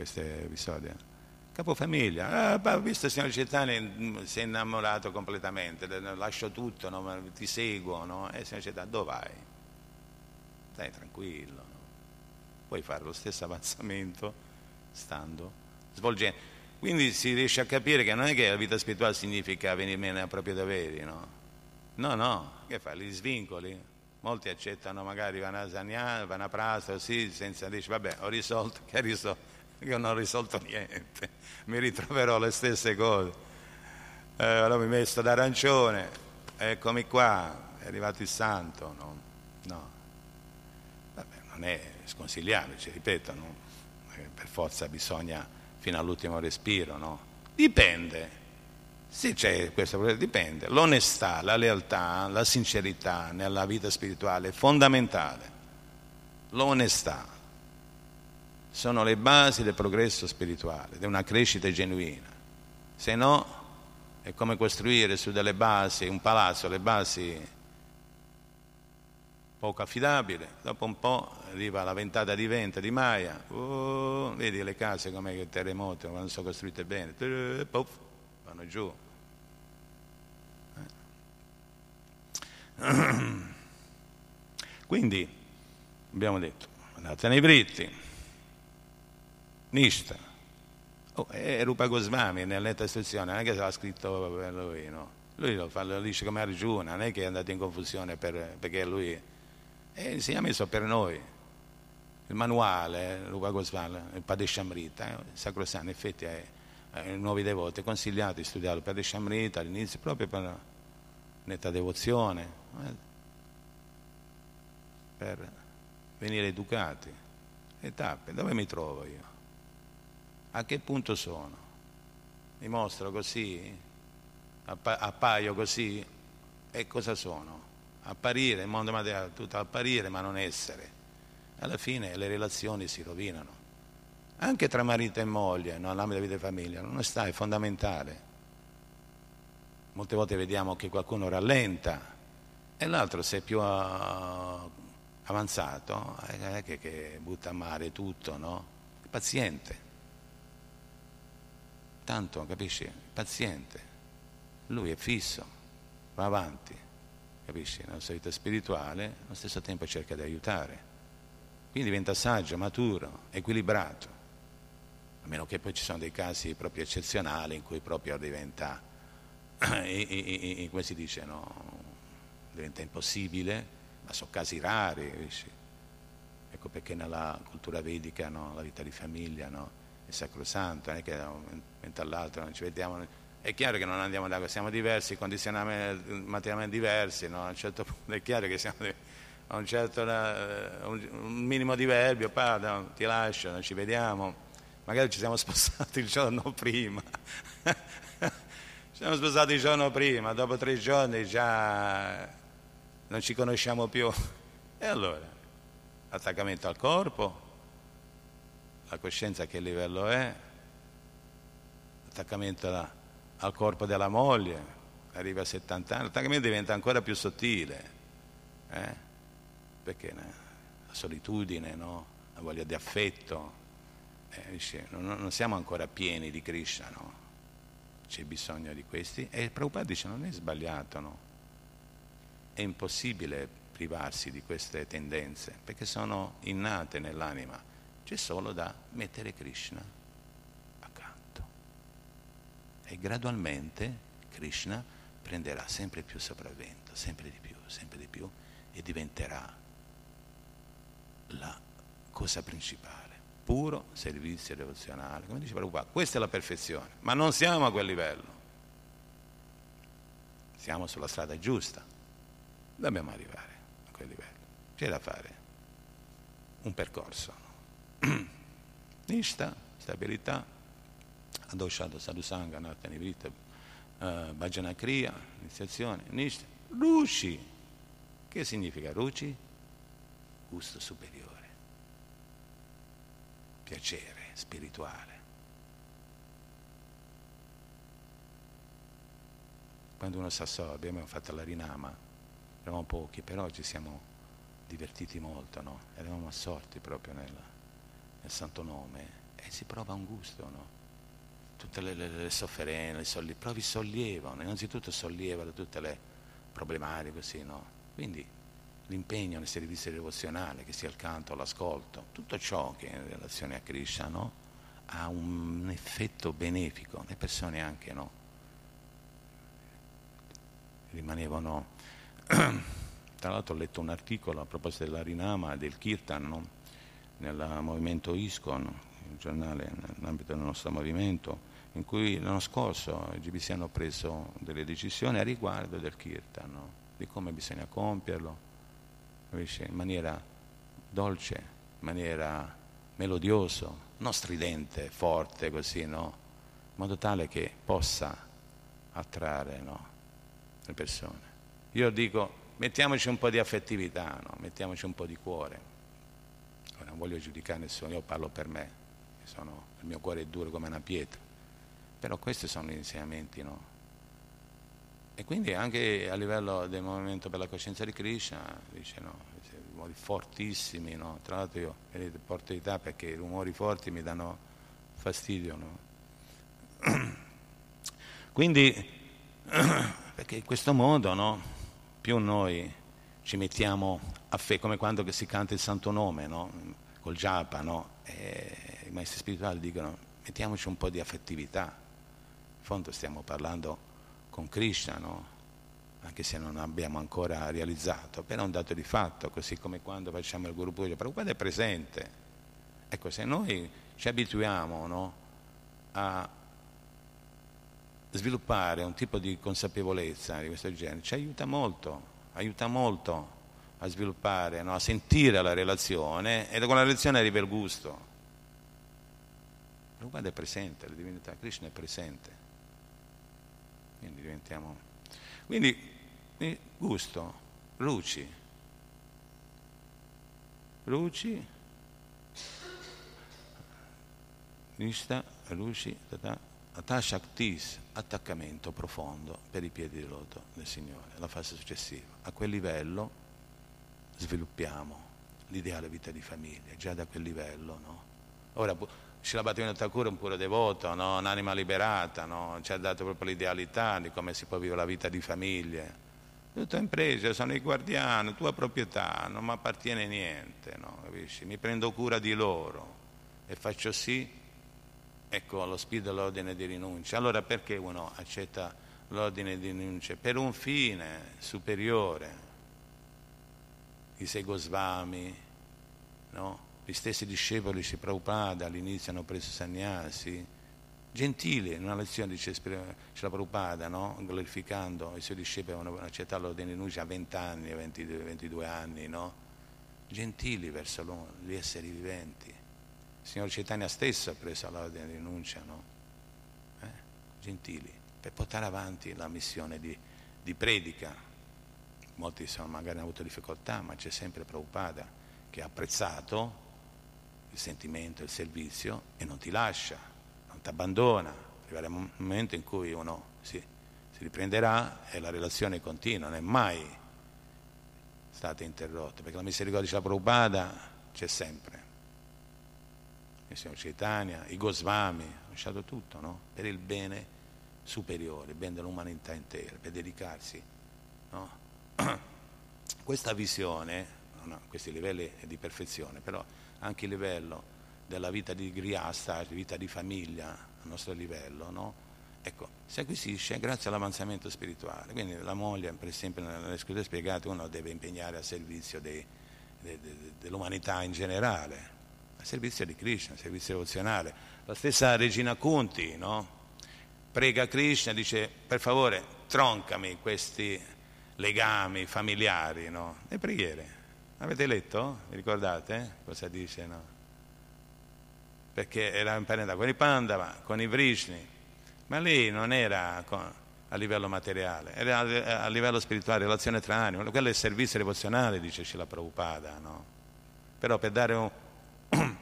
Questo episodio. Capofamiglia, ah, visto il signor Cettani mm, si è innamorato completamente, lascio tutto, no? ti seguo, no? e il signor Cettani dove vai? Stai tranquillo, no? puoi fare lo stesso [laughs] avanzamento stando, svolgendo. Quindi si riesce a capire che non è che la vita spirituale significa venire meno ai propri doveri, no? No, no, che fai? Li svincoli? Molti accettano magari vanno a Zanian, vanno a Prasta, così, senza dire, vabbè, ho risolto, [laughs] che ha risolto? Io non ho risolto niente, mi ritroverò le stesse cose. Eh, allora mi messo d'arancione, eccomi qua, è arrivato il santo. No, no. Vabbè, non è sconsigliabile, ci ripeto, no? per forza bisogna fino all'ultimo respiro, no? Dipende. Sì, c'è questo problema, dipende. L'onestà, la lealtà, la sincerità nella vita spirituale è fondamentale. L'onestà sono le basi del progresso spirituale, di una crescita genuina. Se no, è come costruire su delle basi, un palazzo, le basi poco affidabile, dopo un po' arriva la ventata di vento di Maia, oh, vedi le case come che terremoti quando sono costruite bene, puff, vanno giù. Eh. [clears throat] Quindi abbiamo detto, andate nei britti, Nishta, oh, è Rupa Goswami nell'etta istruzione, non è che l'ha scritto per lui, no? Lui lo, fa, lo dice come Arjuna, non è che è andato in confusione per, perché lui è l'insegnamento per noi. Il manuale, Rupa Goswami, il Padeshamrita, il Sacrosanto, in effetti è, ai nuovi devoti è consigliato di studiare il Padeshamrita all'inizio proprio per netta devozione, eh, per venire educati. Le tappe, dove mi trovo io? A che punto sono? Mi mostro così? Appaio così? E cosa sono? apparire, il mondo materiale tutto apparire ma non essere. Alla fine le relazioni si rovinano. Anche tra marito e moglie, no? nell'ambito della vita e famiglia, l'onestà è fondamentale. Molte volte vediamo che qualcuno rallenta e l'altro se è più uh, avanzato è che, che, butta a mare tutto, no? È paziente. Tanto, capisci? Paziente. Lui è fisso, va avanti capisci? Nella sua vita spirituale, allo stesso tempo cerca di aiutare. Quindi diventa saggio, maturo, equilibrato. A meno che poi ci sono dei casi proprio eccezionali in cui proprio diventa, [clears throat] come si dice, no? diventa impossibile, ma sono casi rari, capisci? Ecco perché nella cultura vedica no? la vita di famiglia no? È sacrosanta, non è che da un momento all'altro non ci vediamo è chiaro che non andiamo da siamo diversi, condizionamenti materialmente diversi, no? a un certo [laughs] punto è chiaro che siamo a un certo un minimo di verbio, padre, ti lascio, non ci vediamo, magari ci siamo [laughs] spostati il giorno prima, ci siamo spostati il giorno prima, dopo tre giorni già non ci conosciamo più. E allora, attaccamento al corpo, la coscienza a che livello è, attaccamento alla al corpo della moglie, arriva a 70 anni, l'attaccamento diventa ancora più sottile, eh? perché la solitudine, no? la voglia di affetto, eh, non, non, siamo ancora pieni di Krishna, no? c'è bisogno di questi e Prabhupada dice non è sbagliato, no? è impossibile privarsi di queste tendenze perché sono innate nell'anima, c'è solo da mettere Krishna e gradualmente Krishna prenderà sempre più sopravvento, sempre di più, sempre di più e diventerà la cosa principale, puro servizio devozionale. Come dice Prabhupada, questa è la perfezione, ma non siamo a quel livello. Siamo sulla strada giusta, dobbiamo arrivare a quel livello. C'è da fare un percorso. [clears throat] Nishta, stabilità, Adoshada Sadhusanga, Natani Vrita, uh, Bhajana Kriya, iniziazione, Nishta, Ruci. Che significa Ruci? Gusto superiore, piacere spirituale. Quando uno sa so, abbiamo fatto la rinama, eravamo pochi, però ci siamo divertiti molto, no? eravamo assorti proprio nel, nel santo nome e si prova un gusto, no? tutte le, le, le sofferenze, sollie, provi sollievo, innanzitutto sollieva da tutte le problematiche così, no? Quindi l'impegno nel servizio devozionale, che sia il canto, l'ascolto, tutto ciò che in relazione a Krishna, no? ha un effetto benefico, le persone anche no? rimanevano, [clears throat] tra l'altro ho letto un articolo a proposito dell'Arinama e del Kirtan no? Nel movimento ISKCON, il giornale nell'ambito del nostro movimento, in cui l'anno scorso i GBC hanno preso delle decisioni a riguardo del Kirtan, no? di come bisogna compierlo, in maniera dolce, in maniera melodioso, non stridente, forte così, no? In modo tale che possa attrarre no? le persone. Io dico, mettiamoci un po' di affettività, mettiamoci un po' di cuore. Non voglio giudicare nessuno, io parlo per me, sono, il mio cuore è duro come una pietra, però questi sono gli insegnamenti, no? E quindi anche a livello del movimento per la coscienza di Krishna, dice no, rumori fortissimi, no? Tra l'altro io vedete, porto età perché i rumori forti mi danno fastidio, no? [clears throat] Quindi, [clears throat] perché in questo modo, no? Più noi ci mettiamo a fe, come quando si canta il santo nome, no? Col japa, no? I maestri spirituali dicono, mettiamoci un po' di affettività. In fondo stiamo parlando con Krishna, no? anche se non abbiamo ancora realizzato, però è un dato di fatto, così come quando facciamo il Guru Puja, Prabhupada è presente. Ecco, se noi ci abituiamo a sviluppare un tipo di consapevolezza di questo genere, ci aiuta molto, aiuta molto a sviluppare, no, a sentire la relazione e con la relazione arriva il gusto. Prabhupada è presente, la divinità Krishna è presente. Quindi diventiamo... Quindi gusto, luci, luci, nista, luci, tata, shaktis, attaccamento profondo per i piedi di loto del Signore, la fase successiva. A quel livello sviluppiamo l'ideale vita di famiglia, già da quel livello, no? Ora, Srila Bhaktivinoda Thakur è un puro devoto, no? un'anima liberata, no? ci ha dato proprio l'idealità di come si può vivere la vita di famiglia. Tutta impresa, sono i guardiani, tua proprietà, non mi appartiene niente, mi prendo cura di loro e faccio sì, ecco lo spirito dell'ordine di rinuncia. Allora perché uno accetta l'ordine di rinuncia? Per un fine superiore. I segosvami, no? gli stessi discepoli di Prabhupada all'inizio hanno preso sannyasi, gentili, in una lezione dice la Prabhupada, no? glorificando i suoi discepoli avevano accettato l'ordine di rinuncia a 20 anni, a 22, 22 anni, no? gentili verso gli esseri viventi. Il signor Cetania stesso ha preso l'ordine di rinuncia, no? eh? gentili, per portare avanti la missione di, di predica. Molti sono, magari hanno avuto difficoltà, ma c'è sempre Prabhupada che ha apprezzato il sentimento, il servizio e non ti lascia, non ti abbandona. Arriverà un momento in cui uno si, si riprenderà e la relazione continua, non è mai stata interrotta, perché la misericordia della Prabhupada c'è sempre. Il signor Chaitanya, i Goswami, hanno lasciato tutto no? per il bene superiore, il bene dell'umanità intera, per dedicarsi. No? [clears throat] Questa visione, no, questi livelli di perfezione, però anche il livello della vita di griasta, vita di famiglia, a nostro livello, no? Ecco, si acquisisce grazie all'avanzamento spirituale. Quindi la moglie, per esempio, nelle scritture spiegate, uno deve impegnare a servizio dei, de, de, dell'umanità in generale, a servizio di Krishna, a servizio devozionale. La stessa Regina Kunti, no? Prega Krishna, dice, per favore, troncami questi legami familiari, no? Le preghiere. Avete letto? Vi ricordate cosa dice? No? Perché era imparenta con i Pandava, con i Vrishni, ma lì non era a livello materiale, era a livello spirituale, relazione tra anime, quello è il servizio devozionale, dice Scila Prabhupada, no? Però per dare un, [clears throat]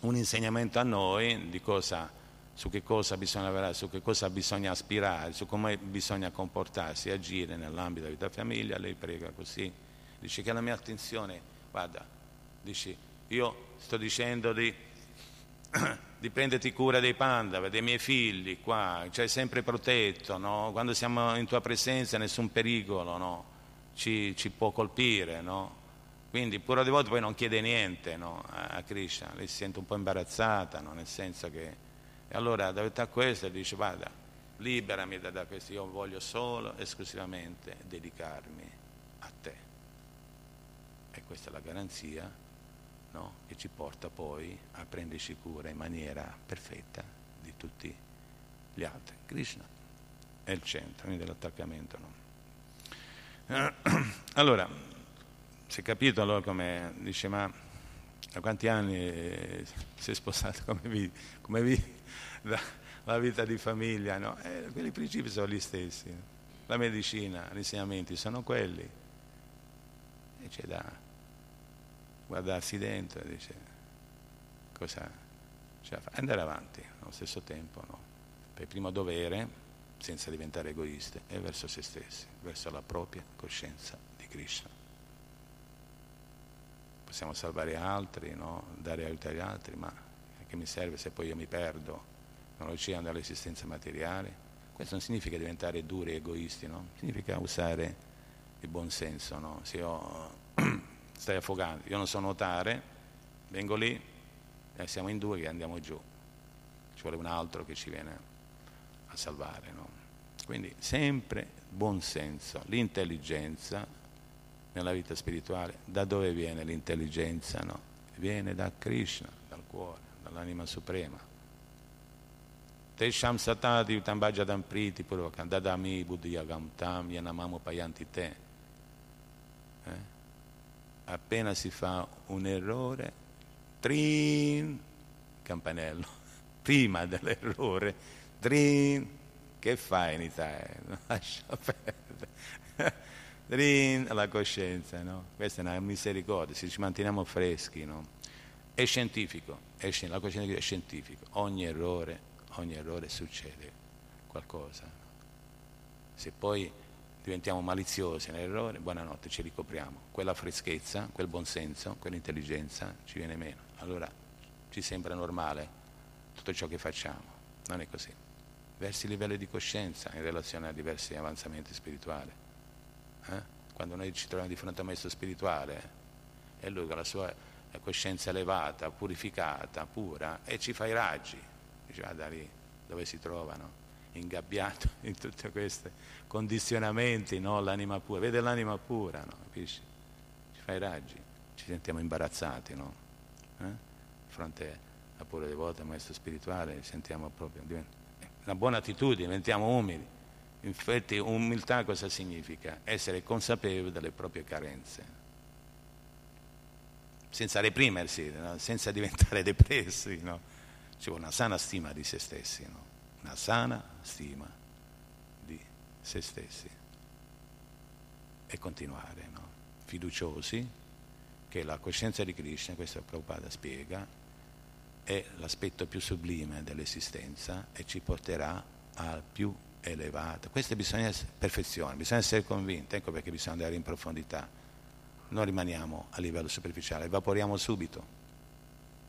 un insegnamento a noi di cosa su che cosa bisogna lavorare, su che cosa bisogna aspirare, su come bisogna comportarsi, agire nell'ambito della vita famiglia, lei prega così dice che la mia attenzione, guarda, dici, io sto dicendo di, [coughs] di prenderti cura dei panda, dei miei figli qua, ci hai sempre protetto, no? quando siamo in tua presenza nessun pericolo no? ci, ci, può colpire, no? quindi pure di volte poi non chiede niente a Krishna, lei si sente un po' imbarazzata, nel senso che... E allora davanti a questo dice, guarda, liberami da, da questo, io voglio solo, esclusivamente dedicarmi a te. E questa è la garanzia no? che ci porta poi a prenderci cura in maniera perfetta di tutti gli altri. Krishna è il centro quindi. No? [clears throat] Allora, si è capito allora come dice, ma da quanti anni eh, si è sposato [laughs] come vi, come vi la, vita di famiglia, no? Eh, quei principi sono gli stessi. La medicina, gli insegnamenti sono quelli. E c'è da guardarsi dentro e dice cosa c'è da fare. Andare avanti allo stesso tempo, no? Per primo dovere, senza diventare egoisti, è verso se stessi, verso la propria coscienza di Krishna possiamo salvare altri, no? dare aiuto agli altri, ma che mi serve se poi io mi perdo nell'oceano dell'esistenza materiale? Questo non significa diventare duri e egoisti, no? significa usare il buon senso. No? Se io [clears throat] stai affogando, io non so nuotare, vengo lì e siamo in due che andiamo giù, ci vuole un altro che ci viene a salvare. No? Quindi sempre buon senso, l'intelligenza nella vita spirituale, da dove viene l'intelligenza? No? Viene da Krishna, dal cuore, dall'anima suprema. Tesham satati utambhajadam priti purvakam dadami buddhiyagam tam payanti te. Eh? Appena si fa un errore, trin, campanello, [laughs] prima dell'errore, trin, che fai in Italia? [laughs] Lascia perdere alla coscienza, no? Questa è una misericordia, se ci manteniamo freschi, no? È scientifico, è, la coscienza è scientifico, ogni errore, ogni errore succede qualcosa. Se poi diventiamo maliziosi nell'errore, buonanotte, ci ricopriamo. Quella freschezza, quel buonsenso, quell'intelligenza ci viene meno. Allora ci sembra normale tutto ciò che facciamo. Non è così. Versi livelli di coscienza in relazione a diversi avanzamenti spirituali eh? quando noi ci troviamo di fronte a un maestro spirituale e lui con la sua coscienza elevata, purificata, pura, e ci fa i raggi, dice ah, da lì dove si trovano, ingabbiato [laughs] in tutti questi condizionamenti, no? l'anima pura, vede l'anima pura, no? capisci? Ci fa i raggi, ci sentiamo imbarazzati, no? Eh? Fronte a pure devoto, maestro spirituale, sentiamo proprio una buona attitudine, diventiamo umili Infatti umiltà cosa significa? Essere consapevoli delle proprie carenze, senza reprimersi, no? senza [laughs] diventare depressi, no? ci vuole una sana stima di se stessi, no? una sana stima di se stessi e continuare, fiduciosi che la coscienza di Krishna, questo Prabhupada spiega, è l'aspetto più sublime dell'esistenza e ci porterà al più elevata. Questa bisogna essere perfezione, bisogna essere convinti, ecco perché bisogna andare in profondità. Non rimaniamo a livello superficiale, evaporiamo subito.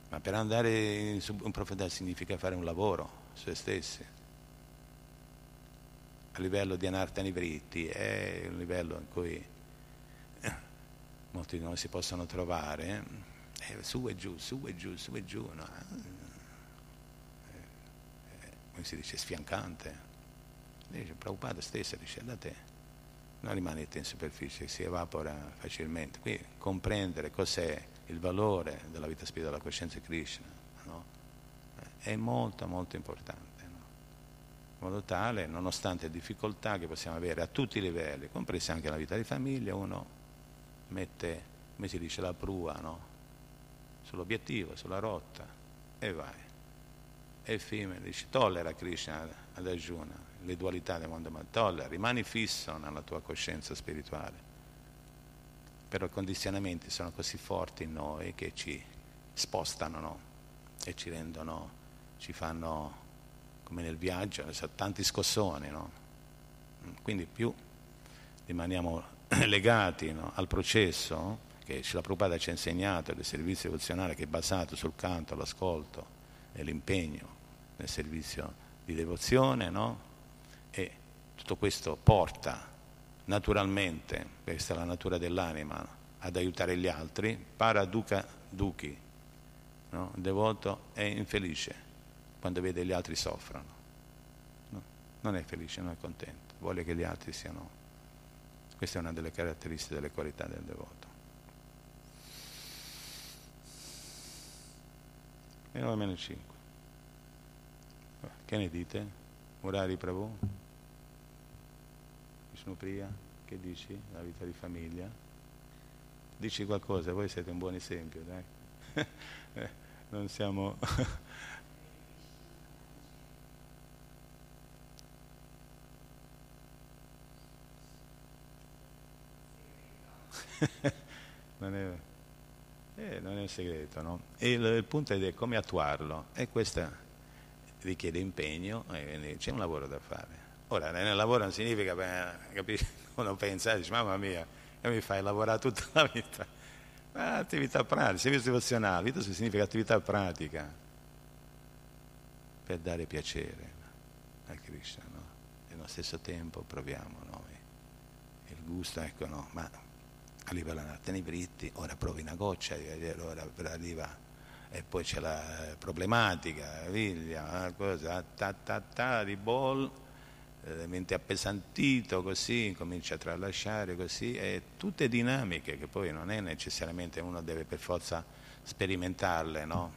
Ma per andare in profondità significa fare un lavoro su se stessi. A livello di anartani vritti è un livello in cui eh, molti di noi si possono trovare eh, su e giù, su e giù, su e giù. No? Eh, eh come si dice, sfiancante Dice, Prabhupada stessa dice, da te, non rimanete in superficie, si evapora facilmente. Qui comprendere cos'è il valore della vita spirituale della coscienza di Krishna no? è molto molto importante. No? In modo tale, nonostante le difficoltà che possiamo avere a tutti i livelli, compresa anche la vita di famiglia, uno mette, come si dice, la prua no? sull'obiettivo, sulla rotta e vai. E effimero, dice, tollera Krishna ad Arjuna, le dualità del mondo materiale, rimani fisso nella tua coscienza spirituale. Però i condizionamenti sono così forti in noi che ci spostano no? e ci rendono, ci fanno come nel viaggio, tanti scossoni. No? Quindi più rimaniamo [clears throat] legati no? al processo che la Prabhupada ci ha insegnato del servizio devozionale che è basato sul canto, l'ascolto e l'impegno nel servizio di devozione, no? Tutto questo porta naturalmente, questa è la natura dell'anima, ad aiutare gli altri, paraduca duchi. No? Il devoto è infelice quando vede gli altri soffrono. No? Non è felice, non è contento, vuole che gli altri siano. Questa è una delle caratteristiche delle qualità del devoto. E 9 meno 5. Che ne dite? Murari Prabhu? Vishnupriya, che dici? La vita di famiglia? Dici qualcosa, voi siete un buon esempio, dai. [laughs] non siamo... [laughs] non, è, eh, non, è, un segreto, no? Il, il, punto è come attuarlo e questo richiede impegno e c'è un lavoro da fare. Ora, nel lavoro non significa, capisci, [laughs] uno pensa, dice, mamma mia, mi fai lavorare tutta la vita. Ma attività pratica, servizio devozionale, vita significa attività pratica per dare piacere a Krishna, no? E allo stesso tempo proviamo noi il gusto, ecco no, ma arriva la natte nei britti, ora provi una goccia, ora arriva e poi c'è la problematica, la figlia, la cosa, ta ta ta, di mente appesantito così, comincia a tralasciare così, e tutte dinamiche che poi non è necessariamente uno deve per forza sperimentarle, no?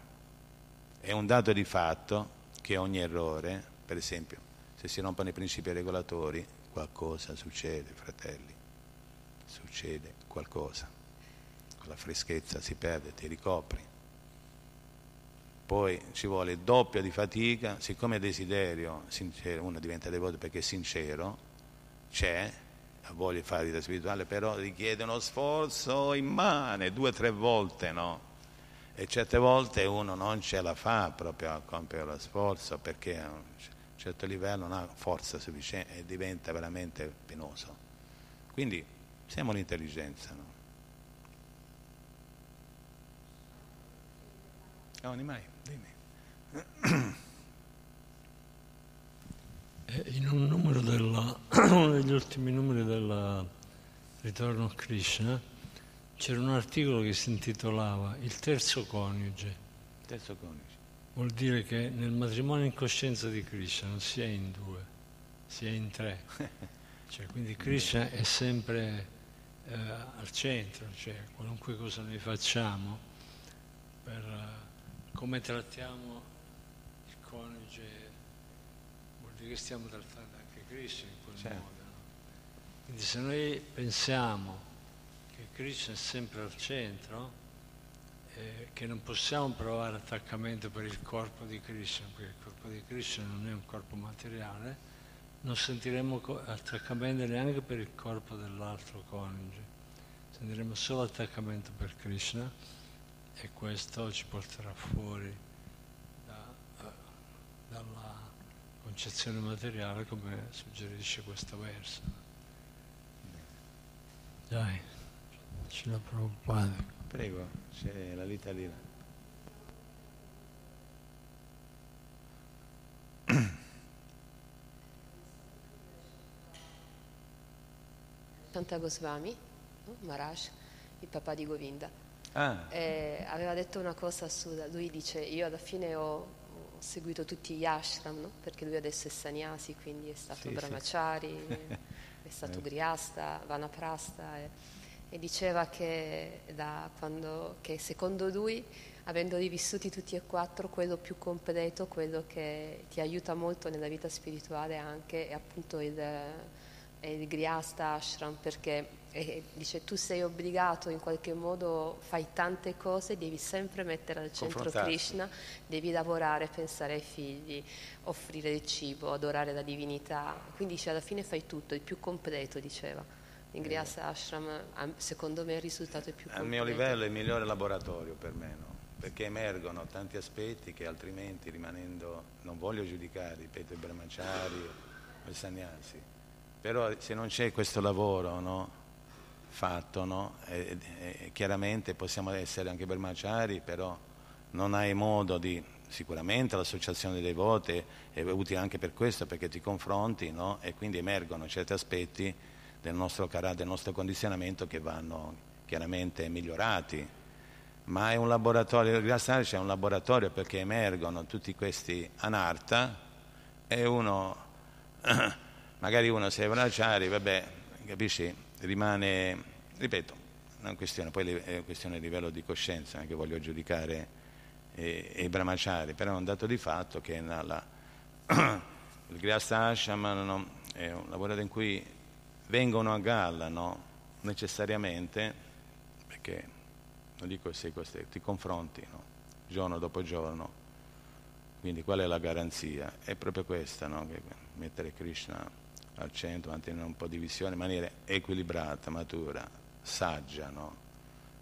È un dato di fatto che ogni errore, per esempio, se si rompono i principi regolatori, qualcosa succede, fratelli, succede qualcosa, la freschezza si perde, ti ricopri. Poi ci vuole doppia di fatica, siccome desiderio sincero, uno diventa devoto perché è sincero, c'è, di fare vita spirituale, però richiede uno sforzo immane, due o tre volte, no? e certe volte uno non ce la fa proprio a compiere lo sforzo perché a un certo livello non ha forza sufficiente e diventa veramente penoso. Quindi siamo l'intelligenza. No? Oh, mai, dimmi. Eh, in un numero della, [clears throat] uno degli ultimi numeri del Ritorno a Krishna, c'era un articolo che si intitolava Il terzo coniuge. Terzo coniuge. Vuol dire che nel matrimonio in coscienza di Krishna non si è in due, si è in tre. [laughs] cioè, quindi Krishna è sempre eh, al centro, cioè qualunque cosa noi facciamo, per uh, come trattiamo il coniuge, vuol dire che stiamo trattando anche Krishna in quel certo. modo. No? Quindi se noi pensiamo Krishna è sempre al centro, eh, che non possiamo provare attaccamento per il corpo di Krishna, perché il corpo di Krishna non è un corpo materiale, non sentiremo attaccamento neanche per il corpo dell'altro coniuge, sentiremo solo attaccamento per Krishna e questo ci porterà fuori da, uh, dalla concezione materiale come suggerisce questo verso. Dai. Srila Prabhupada. Prego, c'è la vita lì. Santa Goswami, no? Maharaj, il papà di Govinda. Ah. Eh, aveva detto una cosa assurda, lui dice io alla fine ho, seguito tutti gli ashram, no? perché lui adesso è sannyasi, quindi è stato sì, brahmachari, sì. [laughs] è stato griasta, vanaprasta. E, e diceva che, quando, che secondo lui, avendoli vissuti tutti e quattro, quello più completo, quello che ti aiuta molto nella vita spirituale anche, è appunto il, il Grihasta Ashram, perché e dice tu sei obbligato in qualche modo, fai tante cose, devi sempre mettere al centro Krishna, devi lavorare, pensare ai figli, offrire il cibo, adorare la divinità, quindi dice alla fine fai tutto, il più completo diceva. In Grihasa Ashram secondo me il risultato è più completo. Al mio livello è il migliore laboratorio per me, no? perché emergono tanti aspetti che altrimenti rimanendo, non voglio giudicare, ripeto, i brahmachari o i sannyasi, però se non c'è questo lavoro no? fatto, no? E, e, chiaramente possiamo essere anche brahmachari, però non hai modo di, sicuramente l'associazione dei voti è utile anche per questo, perché ti confronti no? e quindi emergono certi aspetti del nostro carattere, del nostro condizionamento che vanno chiaramente migliorati. Ma è un laboratorio, il Glassare c'è un laboratorio perché emergono tutti questi anarta e uno, [clears throat] magari uno se bracciari, vabbè, capisci, rimane, ripeto, è questione, poi è questione di livello di coscienza, che voglio giudicare eh, i brahmachari, però è un dato di fatto che nella, [clears throat] il Grihastha Ashram è un laboratorio in cui vengono a galla, no? necessariamente, perché non dico sei costretto, ti confronti no? giorno dopo giorno. Quindi qual è la garanzia? È proprio questa, no? mettere Krishna al centro, mantenere un po' di visione in maniera equilibrata, matura, saggia, no?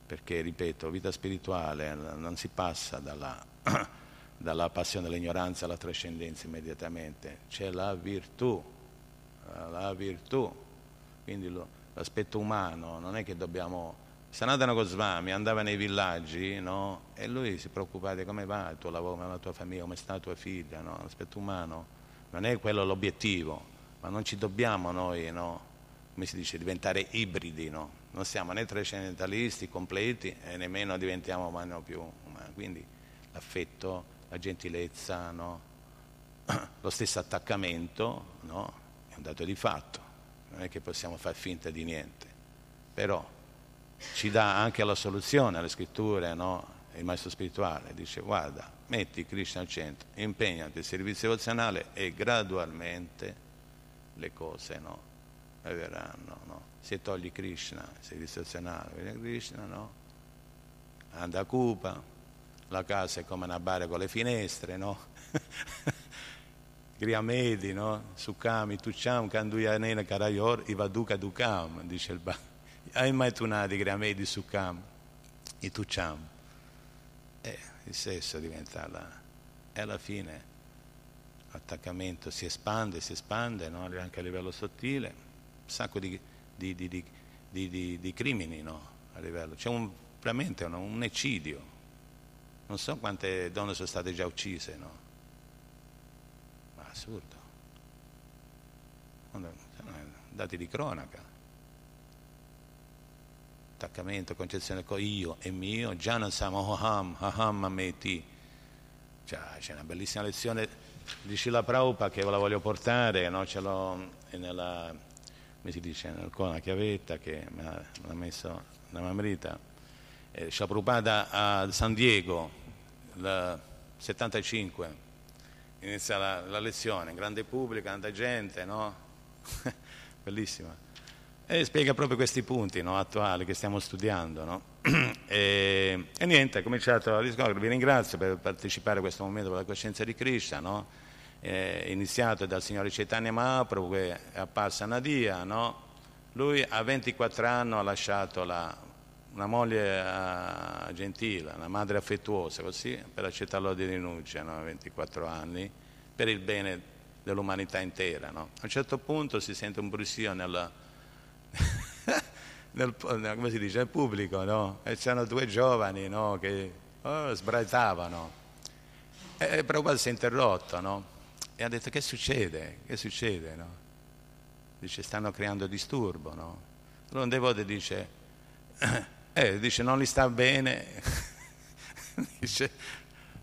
perché, ripeto, vita spirituale non si passa dalla, [clears throat] dalla passione dell'ignoranza alla trascendenza immediatamente, c'è la virtù, la virtù, quindi lo, l'aspetto umano, non è che dobbiamo... Sanatana Goswami andava nei villaggi no? e lui si preoccupava di come va il tuo lavoro, come va la tua famiglia, come sta tua figlia, no? l'aspetto umano non è quello l'obiettivo, ma non ci dobbiamo noi, no? come si dice, diventare ibridi, no? non siamo né trascendentalisti completi e nemmeno diventiamo mano più umani, quindi l'affetto, la gentilezza, no? [clears throat] lo stesso attaccamento no? è un dato di fatto, non è che possiamo far finta di niente, però ci dà anche la soluzione alle scritture, no? il maestro spirituale dice guarda, metti Krishna al centro, impegnati al servizio devozionale e gradualmente le cose no? verranno. No? Se togli Krishna, servizio devozionale, viene Krishna, no? anda a Cupa, la casa è come una bara con le finestre, no? [laughs] Griamedi, no? Sukami, Tucham, Kanduyanena, Karayor, Ivaduka Dukam, dice il Ba. Hai mai tunati Griamedi, Sukam, i Tucham? Eh, il sesso diventa la... E alla fine l'attaccamento si espande, si espande, no? anche a livello sottile, un sacco di, di, di, di crimini no? a livello. C'è un, veramente un, un eccidio non so quante donne sono state già uccise, no? Ma assurdo. Dati di cronaca. Attaccamento, concezione con io e mio, già non siamo aham, aham, ameti. C'è una bellissima lezione di Shila Prabhupada che ve la voglio portare, no? ce l'ho nella, come si dice, nella chiavetta che me l'ha messo la mamrita. Eh, Shila Prabhupada a San Diego, il 75, inizia la, la lezione, grande pubblico, tanta gente, no? [laughs] Bellissima. E spiega proprio questi punti no, attuali che stiamo studiando. No? [clears throat] e, e, niente, ha cominciato a discorrere, vi ringrazio per partecipare a questo momento per la coscienza di Krishna, no? iniziato dal signore Chaitanya Mahaprabhu che è apparsa a Nadia, no? lui a 24 anni ha lasciato la una moglie uh, gentile, una madre affettuosa, così, per accettare l'ordine di rinuncia, no? 24 anni, per il bene dell'umanità intera. A un certo punto si sente un brusio nel, [laughs] nel, come si dice, nel pubblico, no? e c'erano due giovani no? che oh, sbraitavano. E, e Prabhupada si è interrotto no? e ha detto che succede? Che succede? No? Dice stanno creando disturbo. No? Allora un devote dice [clears throat] eh, dice non gli sta bene, [laughs] dice,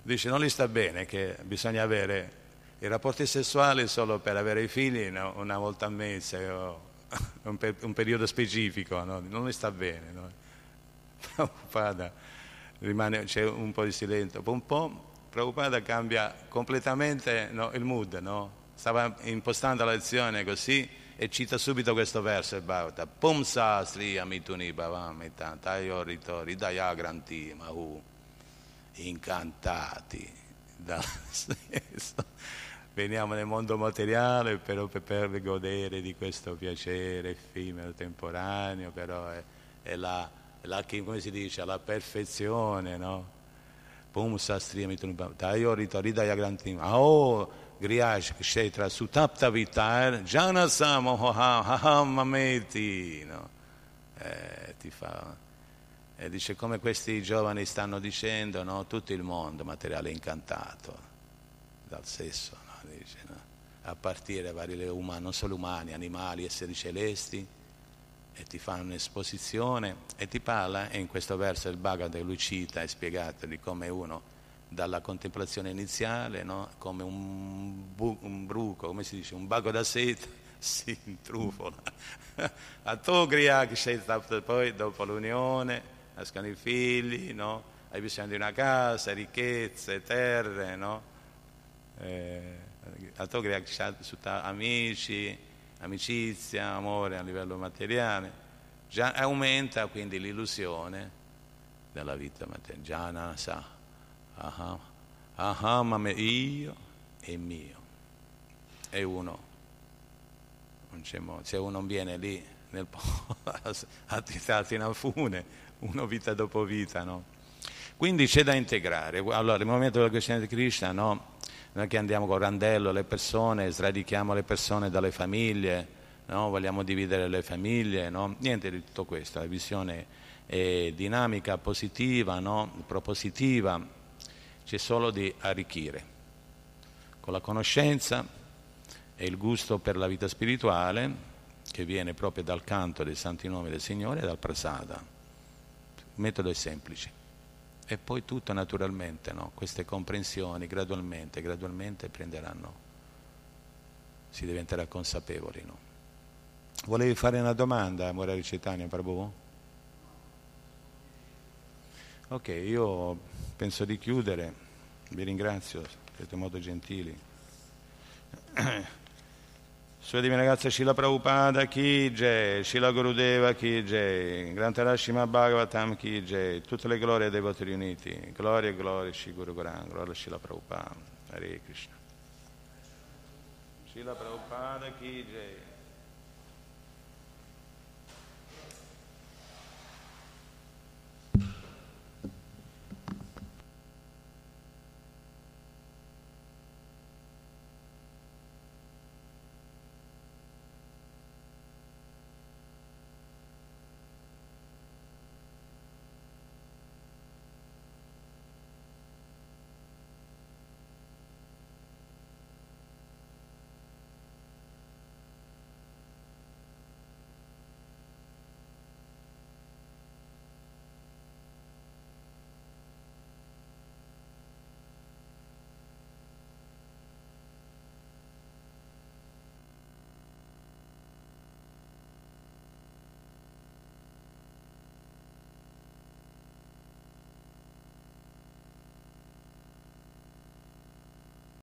dice, non gli sta bene che bisogna avere i rapporti sessuali solo per avere i figli no? una volta al mese o [laughs] un, per, un periodo specifico, no? non gli sta bene. No? [laughs] Prabhupada, rimane, c'è un po' di silenzio, un po' Prabhupada cambia completamente il mood, stava impostando la lezione così e cita subito questo verso il Bhagavata Pumsa Sri Amituni Bhavamita Tayo Ritori Dayagranti Mahu incantati [laughs] dal senso veniamo nel mondo materiale però per, godere di questo piacere effimero, temporaneo però è, è la, la, come si dice, la perfezione no? Pumsa Sri Amituni Bhavamita Tayo Ritori Dayagranti Mahu Griyash Kshetra Sutapta Vitar Janasamo Hamameti no? eh, ti fa eh, dice come questi giovani stanno dicendo no? tutto il mondo materiale incantato dal sesso no? Dice, a partire vari umani, non solo umani, animali, esseri celesti e ti fa un'esposizione e ti parla e in questo verso il Bhagavad lui cita e spiegato di come uno dalla contemplazione iniziale, no? come un, bu- un, bruco, come si dice, un bago da seta, [laughs] si intrufola. A Togria poi dopo l'unione, nascono i figli, no? hai bisogno di una casa, ricchezze, terre, no? eh, a Togria che sei amici, amicizia, amore a livello materiale, già aumenta quindi l'illusione della vita materiale. Jana sa, aham, aham, io e mio. È uno. Non c'è modo. Se uno viene lì nel attizzati [laughs] in alfune, uno vita dopo vita, no? Quindi c'è da integrare. Allora, il momento della questione di Krishna, no? Noi che andiamo con randello le persone, sradichiamo le persone dalle famiglie, no? vogliamo dividere le famiglie, no? niente di tutto questo, la visione è dinamica, positiva, no? propositiva, c'è solo di arricchire con la conoscenza e il gusto per la vita spirituale che viene proprio dal canto dei santi nomi del Signore e dal prasada. Il metodo è semplice e poi tutto naturalmente, no? queste comprensioni gradualmente, gradualmente prenderanno, si diventerà consapevoli. No? Volevi fare una domanda, Morari Cetania Prabhu? Ok, io penso di chiudere, vi ringrazio, siete molto gentili. [clears throat] Sua Divina Ragazza Shila Prabhupada Ki Jai, Shila Gurudeva Ki Jai, Grantarashima Bhagavatam Ki Jai, tutte le glorie dei voti riuniti, gloria e gloria Shri Guru Goran, gloria Shila Prabhupada, Hare Krishna. Shila Prabhupada Ki Jai.